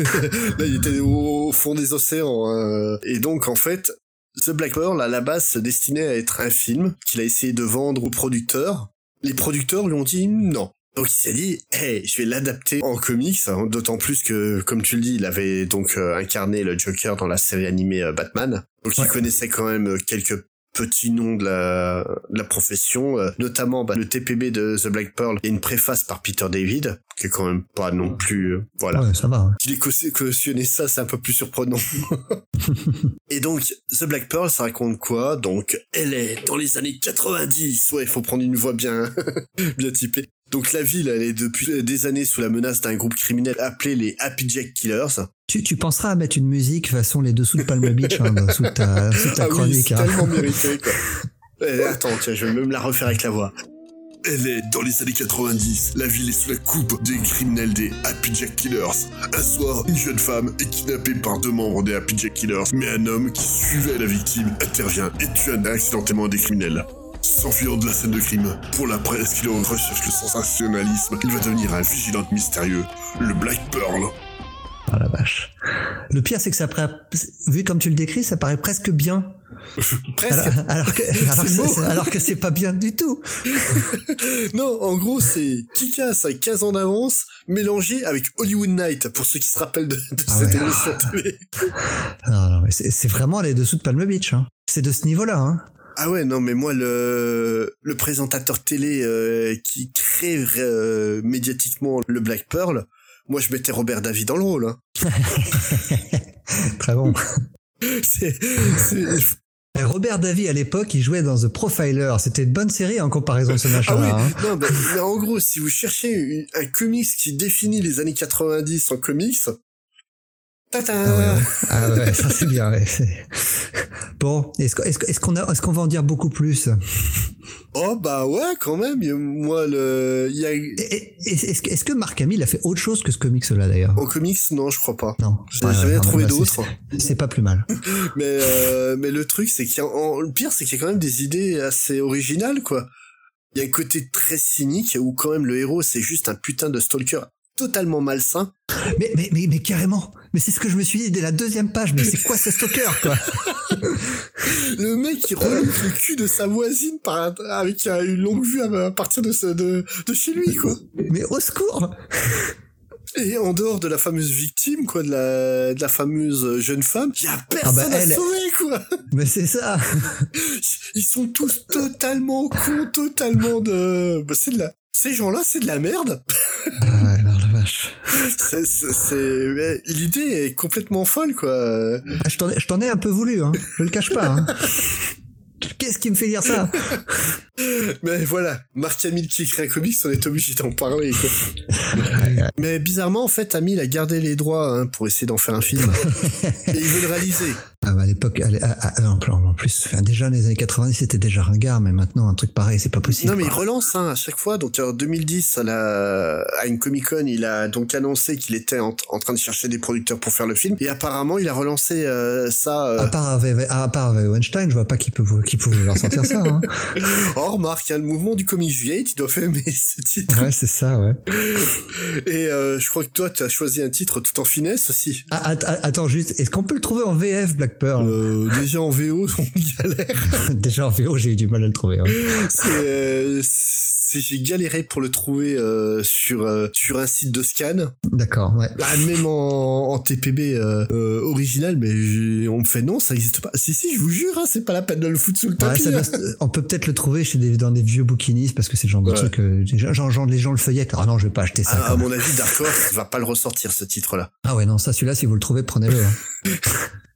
là, il était au fond des océans. Hein. Et donc, en fait, The Black Pearl, à la base, se destinait à être un film qu'il a essayé de vendre aux producteurs. Les producteurs lui ont dit non. Donc il s'est dit, hey, je vais l'adapter en comics, hein, d'autant plus que, comme tu le dis, il avait donc euh, incarné le Joker dans la série animée euh, Batman. Donc ouais. il connaissait quand même euh, quelques petits noms de la, de la profession, euh, notamment bah, le TPB de The Black Pearl et une préface par Peter David, qui est quand même pas non plus, euh, voilà. Ouais, ça va. Hein. Qu'il ait cautionné ça, c'est un peu plus surprenant. et donc, The Black Pearl, ça raconte quoi? Donc, elle est dans les années 90. Ouais, il faut prendre une voix bien, bien typée. Donc la ville, elle est depuis des années sous la menace d'un groupe criminel appelé les Happy Jack Killers. Tu, tu penseras à mettre une musique façon les dessous de Palm Beach hein, sous ta, sous ta ah chronique. Oui, hein. tellement mérité, quoi. Eh, attends, tiens, je vais même la refaire avec la voix. Elle est dans les années 90. La ville est sous la coupe des criminels des Happy Jack Killers. Un soir, une jeune femme est kidnappée par deux membres des Happy Jack Killers, mais un homme qui suivait la victime intervient et tue accidentellement des criminels. S'enfuyant de la scène de crime, pour la presse qui recherche le sensationnalisme, il va devenir un vigilante mystérieux, le Black Pearl. Ah la vache. Le pire, c'est que ça paraît, vu comme tu le décris, ça paraît presque bien. presque. Alors, alors que, alors, alors, que c'est pas bien du tout. non, en gros, c'est Kikas à 15 ans d'avance, mélangé avec Hollywood Night, pour ceux qui se rappellent de, de ah cette ouais. émission télé. non, non, mais c'est vraiment les dessous de Palm Beach, hein. C'est de ce niveau-là, hein. Ah ouais, non, mais moi, le, le présentateur télé euh, qui crée euh, médiatiquement le Black Pearl, moi, je mettais Robert David dans le rôle. Hein. Très bon. c'est... Robert David à l'époque, il jouait dans The Profiler. C'était une bonne série en comparaison de ce machin-là. Ah oui. hein. En gros, si vous cherchez un comics qui définit les années 90 en comics, Ah ouais, ouais. Ah ouais, ça c'est bien. ouais, c'est- Bon, est-ce qu'on est est va en dire beaucoup plus? Oh bah ouais, quand même. Moi, le, il y a Est-ce que, Mark Hamill a fait autre chose que ce comics-là d'ailleurs? En comics, non, je crois pas. Non. J'ai non, trouvé bah, c'est- d'autre. C'est pas plus mal. Mais euh, mais le truc, c'est qu'il y a, en- le pire, c'est qu'il y a quand même des idées assez originales, quoi. Il y a un côté très cynique où quand même le héros, c'est juste un putain de stalker totalement malsain. Mais, mais, mais, mais carrément. Mais c'est ce que je me suis dit dès la deuxième page. Mais c'est quoi ce stalker, quoi Le mec qui remonte le cul de sa voisine par, avec une longue vue à, à partir de, ce- de, de chez lui, quoi. Mais au secours Et en dehors de la fameuse victime, quoi, de la, de la fameuse jeune femme, il y a personne Ah bah, elle- à sauver, quoi. Mais c'est ça Ils sont tous totalement cons, totalement de... Bah, c'est de la... Ces gens-là, c'est de la merde. vache. C'est, c'est, c'est- mais L'idée est complètement folle, quoi. Ah, je t'en ai, je t'en ai un peu voulu, hein. Je le cache pas, hein. Qu'est-ce qui me fait dire ça? Mais voilà, Marc Hamill qui écrit un comics, on est obligé d'en parler, quoi. Mais bizarrement, en fait, Hamill a gardé les droits hein, pour essayer d'en faire un film. Et il veut le réaliser. Ah bah à l'époque, ah, ah, en plus- en plus, enfin, déjà dans les années 90, c'était déjà ringard, mais maintenant un truc pareil, c'est pas possible. Non mais il relance hein, à chaque fois. Donc en 2010, à, la... à une Comic Con, il a donc annoncé qu'il était en... en train de chercher des producteurs pour faire le film. Et apparemment, il a relancé euh, ça. euh, À part, avec, à part avec Weinstein, je vois pas qui peut, qui pouvait leur sortir ça. Hein. Oh remarque, il y a le mouvement du Comic Gate, ils doivent aimer ce titre. Ouais, c'est ça, ouais. Et euh, je crois que toi, tu as choisi un titre tout en finesse aussi. Ah, att- att- attends juste, est-ce qu'on peut le trouver en VF Black Pearl Euh, déjà en VO, on galère. Déjà en VO, j'ai eu du mal à le trouver. ouais. C'est, j'ai galéré pour le trouver euh, sur euh, sur un site de scan. D'accord, ouais. Bah, même en, en TPB euh, euh, original, mais on me fait non, ça existe pas. Si si, je vous jure, hein, c'est pas la peine de le foutre sous le Ouais, tapis. doit hein. se- on peut peut-être le trouver chez des, dans des vieux bouquinistes parce que c'est le genre de Ouais. truc, euh, genre, genre les gens le feuillettent. Ah non, je vais pas acheter ça. Ah, à mon avis, Dark Horse va pas le ressortir ce titre-là. Ah ouais, non, ça, celui-là, si vous le trouvez, prenez-le. Hein.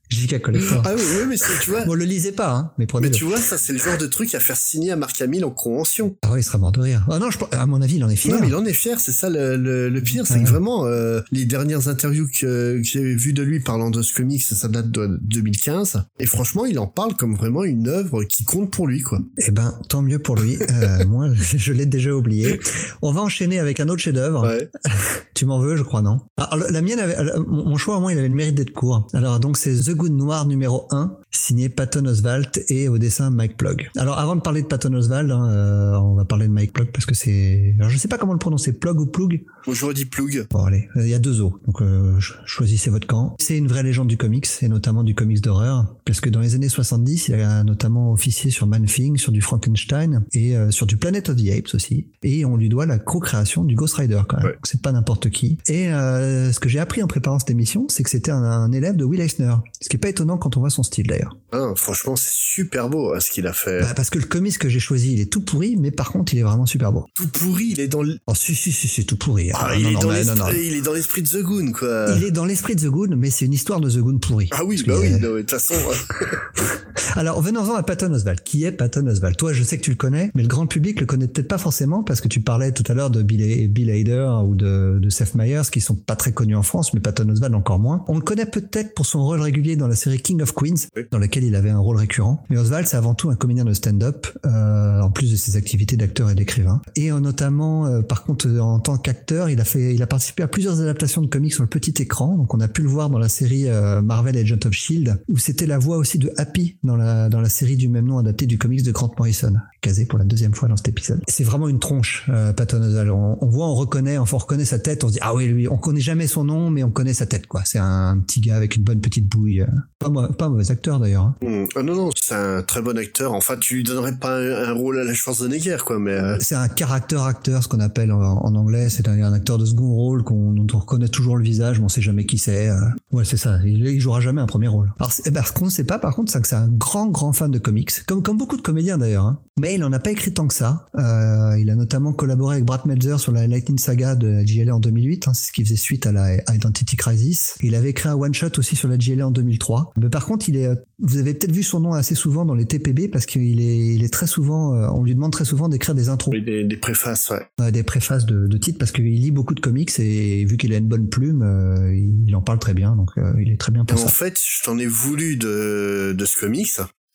JK Collector. Ah oui, oui, mais tu vois. Bon, le lisez pas, hein, mais Mais prenez-le. tu vois, ça c'est le genre de truc à faire signer à Marc Hamill en convention. Ah ouais, il sera mort de rire. Ah non, je, à mon avis, il en est fier. Non, mais il en est fier, c'est ça le, le, le pire, c'est Ouais. que vraiment, euh, les dernières interviews que, que j'ai vues de lui parlant de ce comics, ça date de 2015, et franchement, il en parle comme vraiment une œuvre qui compte pour lui, quoi. Eh ben, tant mieux pour lui. Euh, moi, je l'ai déjà oublié. On va enchaîner avec un autre chef-d'œuvre. Ouais. Tu m'en veux, je crois, non? Alors, la mienne avait, euh, mon mon choix, au moins, il avait le mérite d'être court. Alors, donc, c'est The Good Noir numéro 1, signé Patton Oswalt et au dessin Mike Plug. Alors, avant de parler de Patton Oswalt, hein, euh, on va parler de Mike Plug parce que c'est... Alors, je sais pas comment le prononcer, Plug ou Plug Moi, j'aurais dit Plug. Bon, allez, il y a deux os, donc euh, ch- choisissez votre camp. C'est une vraie légende du comics, et notamment du comics d'horreur, parce que dans les années 70, il a notamment officié sur Man Thing, sur du Frankenstein, et euh, sur du Planet of the Apes aussi. Et on lui doit la co-création du Ghost Rider, quand même. Ouais. C'est pas n'importe qui. Et euh, ce que j'ai appris en préparant cette émission, c'est que c'était un, un élève de Will Eisner, ce qui est pas étonnant quand on voit son style d'ailleurs. Ah, franchement, c'est super beau hein, ce qu'il a fait. Bah, parce que le comics que j'ai choisi, il est tout pourri, mais par contre, il est vraiment super beau. Tout pourri, il est dans l- Oh si, si, si, c'est tout pourri. ah, Ah, il, non, est non, dans non, l'esprit- il est dans l'esprit de The Goon, quoi. Il est dans l'esprit de The Goon, mais c'est une histoire de The Goon pourri. Ah oui, bah oui, euh, de toute façon. euh, Alors, venons-en à Patton Oswalt. Qui est Patton Oswalt? Toi, je sais que tu le connais, mais le grand public le connaît peut-être pas forcément parce que tu parlais tout à l'heure de Bill, Bill Hader ou de, de Seth Meyers qui sont pas très connus en France, mais Patton Oswalt encore moins. On le connaît peut-être pour son rôle régulier dans la série King of Queens, Oui. Dans laquelle il avait un rôle récurrent. Mais Oswalt, c'est avant tout un comédien de stand-up, euh, en plus de ses activités d'acteur et d'écrivain. Et euh, notamment, euh, par contre, euh, en tant qu'acteur, il a fait, il a participé à plusieurs adaptations de comics sur le petit écran. Donc, on a pu le voir dans la série euh, Marvel Agent of Shield, où c'était la voix aussi de Happy dans la dans la série du même nom adaptée du comics de Grant Morrison, casé pour la deuxième fois dans cet épisode. C'est vraiment une tronche, Patton Oswalt. On, on voit, on reconnaît, enfin, on reconnaît sa tête. On se dit ah oui, lui, on connaît jamais son nom, mais on connaît sa tête quoi. C'est un petit gars avec une bonne petite bouille. Pas, pas mauvais acteur d'ailleurs. hein. hmm. Ah non, non, c'est un très bon acteur. Enfin, tu lui donnerais pas un, un rôle à la Schwarzenegger, quoi, mais. euh, C'est un caractère acteur, ce qu'on appelle en, en anglais. C'est un, un acteur de second rôle qu'on dont on reconnaît toujours le visage, mais on sait jamais qui c'est. euh. Ouais, c'est ça. Il, il jouera jamais un premier rôle. Alors, eh ben, ce qu'on ne sait pas, par contre, c'est que c'est un grand, grand fan de comics, comme comme beaucoup de comédiens d'ailleurs. hein. Mais il en a pas écrit tant que ça. Euh, il a notamment collaboré avec Brad Meltzer sur la Lightning Saga de la JLA en 2008. hein, c'est ce qui faisait suite à la Identity Crisis. Il avait écrit un one shot aussi sur la JLA en 2003. Mais par contre, il est euh, vous avez peut-être vu son nom assez souvent dans les TPB parce qu'il est, il est très souvent, euh, on lui demande très souvent d'écrire des intros, Oui, des, des préfaces, ouais. euh, des préfaces de, de titres parce qu'il lit beaucoup de comics et vu qu'il a une bonne plume, euh, il en parle très bien, donc euh, il est très bien pour en fait, je t'en ai voulu de, de ce comics.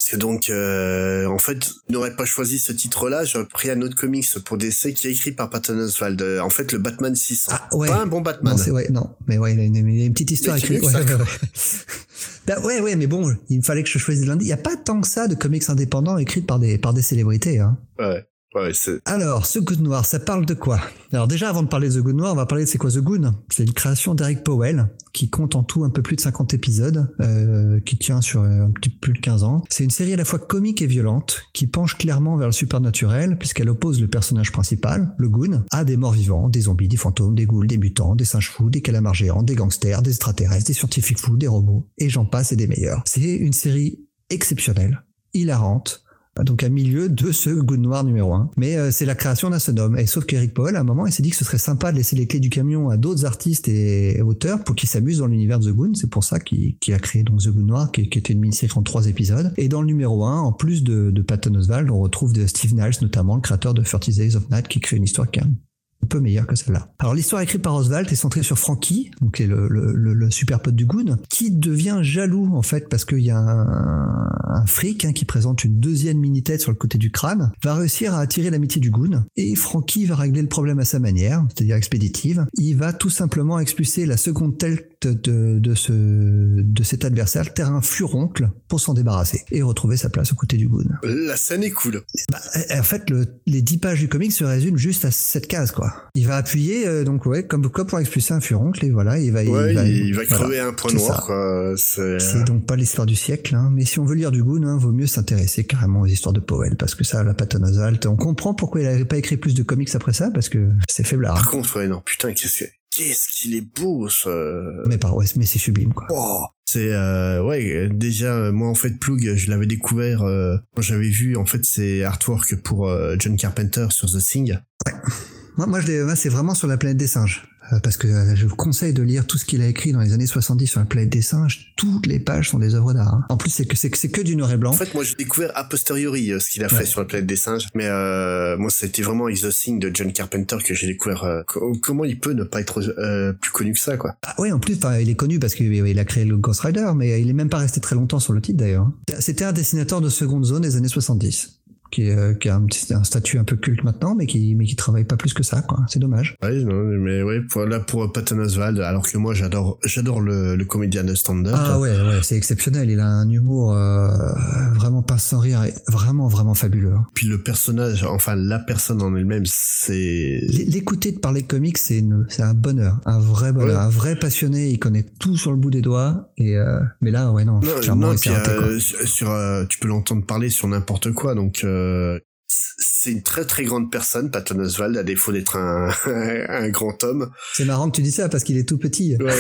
Que donc, euh, en fait, n'aurais pas choisi ce titre-là, j'aurais pris un autre comics pour DC qui est écrit par Patton Oswald. Euh, En fait, le Batman 600. Ah ouais. Pas un bon Batman. Non, c'est ouais, non, mais ouais, il a une, une petite histoire écrite. Ouais, Bah ouais, ouais, mais bon, il me fallait que je choisisse lundi. Il y a pas tant que ça de comics indépendants écrits par des par des célébrités. Hein. Ouais. Alors, ce Good Noir, ça parle de quoi? Alors déjà, avant de parler de The Good Noir, on va parler de c'est quoi The Goon C'est une création d'Eric Powell, qui compte en tout un peu plus de 50 épisodes, euh, qui tient sur euh, un petit peu plus de 15 ans. C'est une série à la fois comique et violente, qui penche clairement vers le supernaturel, puisqu'elle oppose le personnage principal, le Goon, à des morts vivants, des zombies, des fantômes, des ghouls, des mutants, des singes fous, des calamars géants, des gangsters, des extraterrestres, des scientifiques fous, des robots, et j'en passe et des meilleurs. C'est une série exceptionnelle, hilarante, donc à milieu de ce Good Noir numéro 1. Mais euh, c'est la création d'un homme. Et sauf qu'Eric Powell, à un moment, il s'est dit que ce serait sympa de laisser les clés du camion à d'autres artistes et auteurs pour qu'ils s'amusent dans l'univers de The Goon. C'est pour ça qu'il a créé donc The Good Noir, qui, qui était une mini-série en trois épisodes. Et dans le numéro 1, en plus de, de Patton Oswald, on retrouve de Steve Niles, notamment le créateur de 30 Days of Night, qui crée une histoire qui peu meilleure que celle-là. Alors l'histoire écrite par Oswald est centrée sur Frankie, donc qui est le, le, le, le super pote du Goon, qui devient jaloux en fait parce qu'il y a un, un fric hein, qui présente une deuxième mini-tête sur le côté du crâne, va réussir à attirer l'amitié du Goon, et Frankie va régler le problème à sa manière, c'est-à-dire expéditive. Il va tout simplement expulser la seconde tête de, de, ce, de cet adversaire, le terrain furoncle, pour s'en débarrasser et retrouver sa place aux côtés du Goon. la scène est cool. Bah, en fait, le, les dix pages du comic se résument juste à cette case, quoi. Il va appuyer, euh, donc ouais, comme, comme pour expulser un furoncle, et voilà, il va, Ouais, il va, il, va voilà. crever un point noir, quoi. C'est, C'est donc pas l'histoire du siècle, hein. mais si on veut lire du Goon, hein, vaut mieux s'intéresser carrément aux histoires de Powell, parce que ça, la Patton Oswalt, on comprend pourquoi il avait pas écrit plus de comics après ça, parce que c'est faiblard. Par hein. contre, ouais, non, putain, qu'est-ce que, qu'est-ce qu'il est beau, ce, Mais pas, ouais, mais c'est sublime, quoi. Oh, c'est euh, ouais déjà moi en fait Plug je l'avais découvert euh, quand j'avais vu en fait c'est artwork pour euh, John Carpenter sur The Thing Moi, moi, moi, c'est vraiment sur la planète des singes. Euh, Parce que euh, je vous conseille de lire tout ce qu'il a écrit dans les années 70 sur la planète des singes. Toutes les pages sont des œuvres d'art. hein. En plus, c'est que c'est que du noir et blanc. en fait moi j'ai découvert a posteriori euh, ce qu'il a fait sur la planète des singes mais euh, moi c'était vraiment Thing de John Carpenter que j'ai découvert euh, co- comment il peut ne pas être euh, plus connu que ça quoi Ah oui, en plus, il est connu parce qu'il a créé le Ghost Rider, mais il est même pas resté très longtemps sur le titre d'ailleurs. C'était un dessinateur de seconde zone des années 70. Qui, est, euh, qui a un, petit- un statut un peu culte maintenant, mais qui, mais qui travaille pas plus que ça, quoi. C'est dommage. ouais non, mais ouais pour là pour Patton Oswald alors que moi j'adore j'adore le, le comédien de stand-up Ah ouais, ouais, c'est exceptionnel. Il a un humour euh, vraiment pas sans rire, et vraiment, vraiment fabuleux. hein. puis le personnage enfin la personne en elle-même c'est L'écouter de parler comics, c'est une- c'est un bonheur, un vrai bonheur, Ouais. un vrai passionné. Il connaît tout sur le bout des doigts. Et euh, mais là, ouais, non, Non, clairement, non, il s'est euh, sur, sur, euh, tu peux l'entendre parler sur n'importe quoi, donc euh, c'est une très très grande personne, Patton Oswald, à défaut d'être un, un grand homme. C'est marrant que tu dis ça parce qu'il est tout petit. Ouais.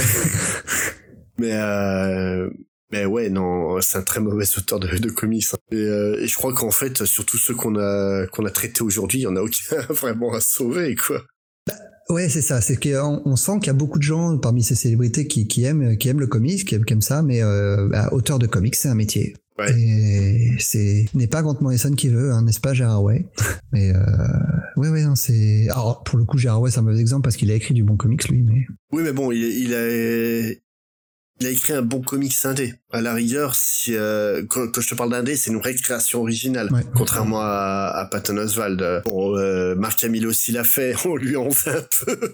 mais euh, mais ouais, non, c'est un très mauvais auteur de, de comics. hein. Et, euh, et je crois qu'en fait, sur tous ceux qu'on a qu'on a traités aujourd'hui, il y en a aucun vraiment à sauver, quoi. Ouais, c'est ça. C'est qu'on on sent qu'il y a beaucoup de gens parmi ces célébrités qui, qui aiment, qui aiment le comics, qui aiment, qui aiment ça, mais euh, bah, auteur de comics, c'est un métier. Ouais. Et c'est n'est pas Grant Morrison qui veut, hein, n'est-ce pas, Gérard Way? Mais euh, ouais, ouais, non, c'est. Alors pour le coup, Gérard Way, c'est un mauvais exemple parce qu'il a écrit du bon comics lui, mais Oui, mais bon, il, il a il a écrit un bon comics indé. À la rigueur, si euh, quand, quand je te parle d'indé, c'est une vraie création originale, Ouais. contrairement à, à Patton Oswald. Bon, euh, Marc Hamill aussi l'a fait, on lui en fait un peu.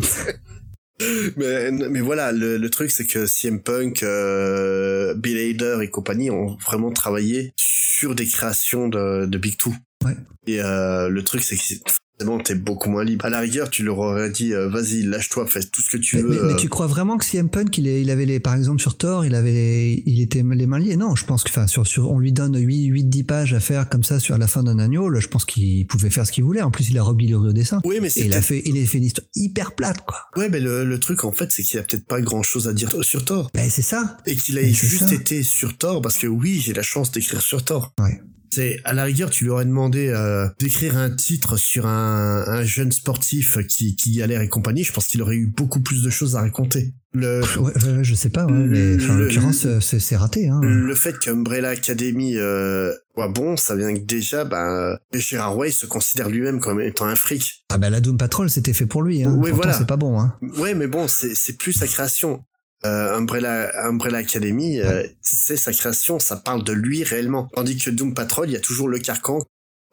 Mais, mais voilà, le, le truc c'est que CM Punk, euh, Bill Hader et compagnie ont vraiment travaillé sur des créations de, de Big Two. Ouais. Et euh, le truc c'est que c'est- forcément t'es beaucoup moins libre. À la rigueur, tu leur aurais dit euh, vas-y, lâche-toi, fais tout ce que tu Mais, veux. mais- mais euh, tu crois vraiment que CM Punk, il, est- il avait les, par exemple sur Thor, il avait, les- il était les mains liées? Non, je pense que, enfin, sur, sur, on lui donne 8, 8, 10 pages à faire comme ça sur la fin d'un agneau. Là, je pense qu'il pouvait faire ce qu'il voulait. En plus, il a remis le dessin. Oui, mais c'est il a fait, il a fait une histoire hyper plate, quoi. Ouais, mais le, le truc en fait, c'est qu'il y a peut-être pas grand-chose à dire sur Thor Ben, c'est ça. et qu'il a c'est juste ça. été sur Thor parce que oui, j'ai la chance d'écrire sur Thor. Ouais. C'est à la rigueur, tu lui aurais demandé euh, d'écrire un titre sur un, un jeune sportif qui, qui galère et compagnie. Je pense qu'il aurait eu beaucoup plus de choses à raconter. Le, Ouais, ouais, je sais pas, ouais, mais enfin, en Le- l'occurrence, c'est raté. Hein. le fait qu'Umbrella Academy euh, soit bon, ça vient que déjà, bah, Gérard Way se considère lui-même comme étant un fric. Ah bah la Doom Patrol, c'était fait pour lui. Hein. Oui, Pourtant, voilà. c'est pas bon. Hein. Ouais, mais bon, c'est plus sa création. Euh, Umbrella, Umbrella Academy, euh, c'est sa création, ça parle de lui réellement. Tandis que Doom Patrol, il y a toujours le carcan.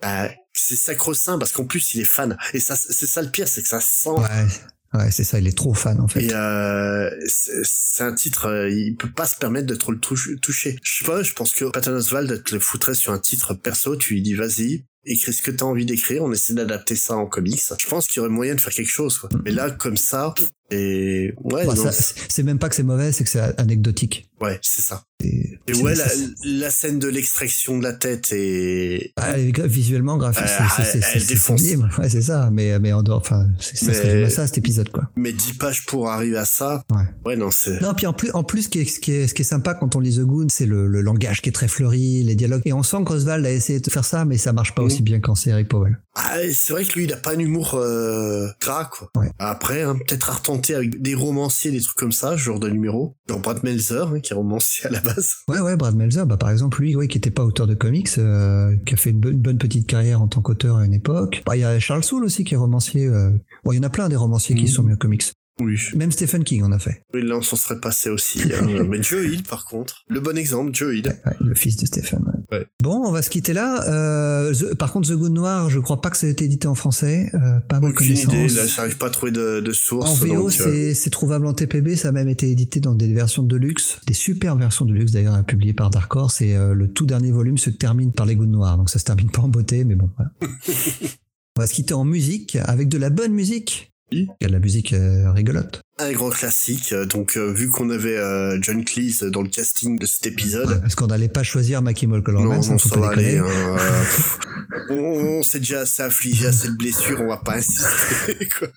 Bah, c'est sacro-saint parce qu'en plus il est fan. Et ça, c'est ça le pire, c'est que ça sent. Ouais, ouais, c'est ça. Il est trop fan en fait. Et euh, c'est un titre, euh, il peut pas se permettre de trop le touch- toucher. Je sais pas, je pense que Patton Oswald te le foutrait sur un titre perso, tu lui dis vas-y, écris ce que t'as envie d'écrire, on essaie d'adapter ça en comics. Je pense qu'il y aurait moyen de faire quelque chose, quoi. Mais là, comme ça, et ouais, c'est- même pas que c'est mauvais, c'est que c'est anecdotique. ouais, c'est ça. Et, Et ouais, la, la scène de l'extraction de la tête et Ah, visuellement, graphique, Euh, c'est- défonce. sublime. Ouais, c'est ça. Mais mais en dehors, enfin, c'est- ça cet épisode quoi. mais 10 pages pour arriver à ça. Ouais. Ouais, non, c'est Non, puis en plus, en plus, ce qui est, ce qui est, ce qui est sympa quand on lit The Goon, c'est le, le langage qui est très fleuri, les dialogues. Et on sent qu'Oswald a essayé de faire ça, mais ça marche pas Mhm. Aussi bien qu'en Powell. Ah, c'est vrai que lui, il a pas un humour euh, gras, quoi. Ouais. Après, hein, peut-être à retenter avec des romanciers, des trucs comme ça, genre de numéro. Genre Brad Melzer, hein, qui est romancier à la base. Ouais, ouais, Brad Melzer, bah, par exemple, lui, ouais, qui était pas auteur de comics, euh, qui a fait une, bonne- petite carrière en tant qu'auteur à une époque. Bah, il y a Charles Soule aussi, qui est romancier. euh, Bon, il y en a plein des romanciers qui Mhm. sont mis aux comics. Oui. Même Stephen King en a fait. Oui, là, on s'en serait passé aussi. hein. Mais Joe Hill, par contre, le bon exemple, Joe Hill. Ouais, le fils de Stephen. ouais. Ouais. Bon, on va se quitter là. Euh, The- par contre, The Good Noir, je crois pas que ça a été édité en français. Euh, pas à ma Aucune connaissance. idée, là, j'arrive pas à trouver de, de source. En VO, euh, c'est trouvable en TPB, ça a même été édité dans des versions de luxe, des super versions de luxe d'ailleurs, publiées par Dark Horse, et euh, le tout dernier volume se termine par les gouttes noires, donc ça se termine pas en beauté, mais bon, voilà. On va se quitter en musique, avec de la bonne musique. Il y a de la musique euh, rigolote. un grand classique. euh, Donc, euh, vu qu'on avait euh, John Cleese dans le casting de cet épisode, Parce qu'on n'allait pas choisir My Chemical non, non, hein, ça va aller. hein, on on s'est déjà assez affligé, assez de blessures, on va pas insister. Quoi.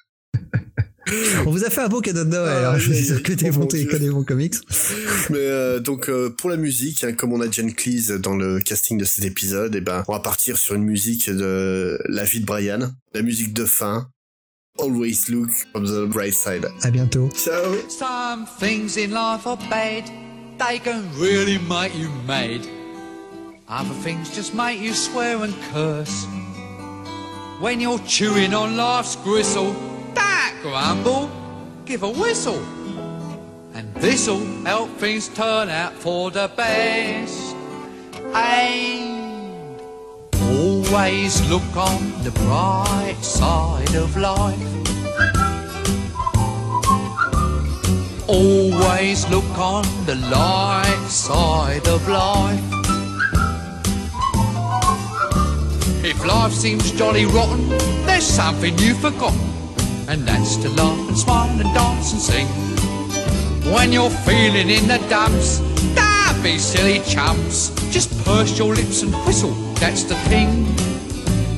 On vous a fait un beau cadeau de Noël, Ah, alors je suis sûr que que Dieu. des bons comics. Mais euh, donc euh, pour la musique, hein, comme on a John Cleese dans le casting de cet épisode, et ben on va partir sur une musique de la vie de Brian, la musique de fin. Always look from the bright side. À bientôt. Ciao. Some things in life are bad, they can really make you mad. Other things just make you swear and curse. When you're chewing on life's gristle, don't grumble, give a whistle. And this'll help things turn out for the best. And always look on the bright side of life. Always look on the light side of life. If life seems jolly rotten, there's something you've forgotten, and that's to laugh and smile and dance and sing. When you're feeling in the dumps, be silly chumps. Just purse your lips and whistle, that's the thing.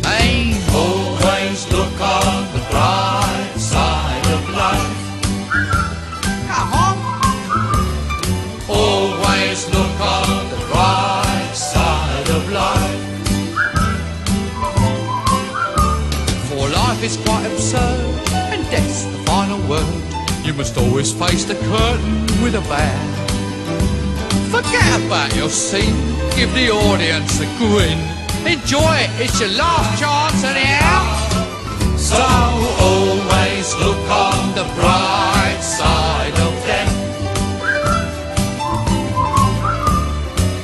Hey, always look on the bright side of life. Come on. Always look on the bright side of life. For life is quite absurd, and death's the final word. You must always face the curtain with a bow. Forget about your scene, give the audience a grin. Enjoy it, it's your last chance anyhow. So always look on the bright side of death.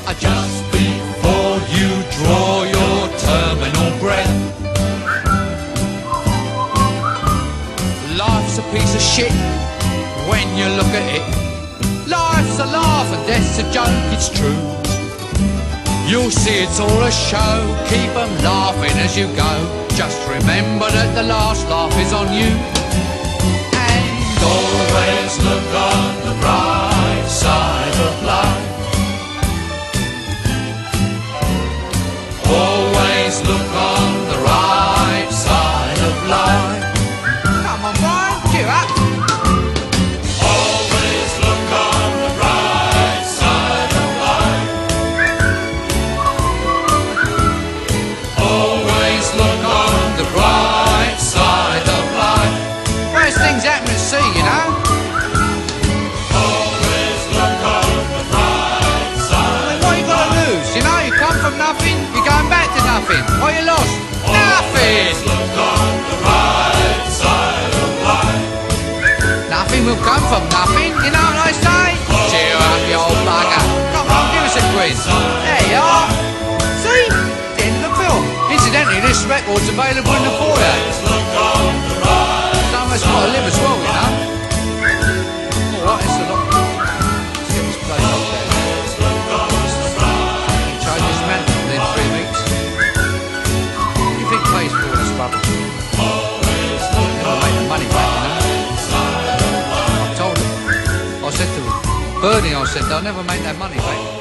Uh, Just before you draw your terminal breath. Life's a piece of shit when you look at it. Life's a laugh and death's a joke, it's true. You'll see it's all a show, keep 'em laughing as you go. Just remember that the last laugh is on you. And always look on the bright side of life. Always look on this record's available in the foyer. Someone's got to live as well, you know. Alright, it's a lot. Let's get this place off there. Change this man within three weeks. What do you think pays for all this rubbish? Never make the money back, you know. I told him. I said to him, Bernie, I said, they'll never make that money back.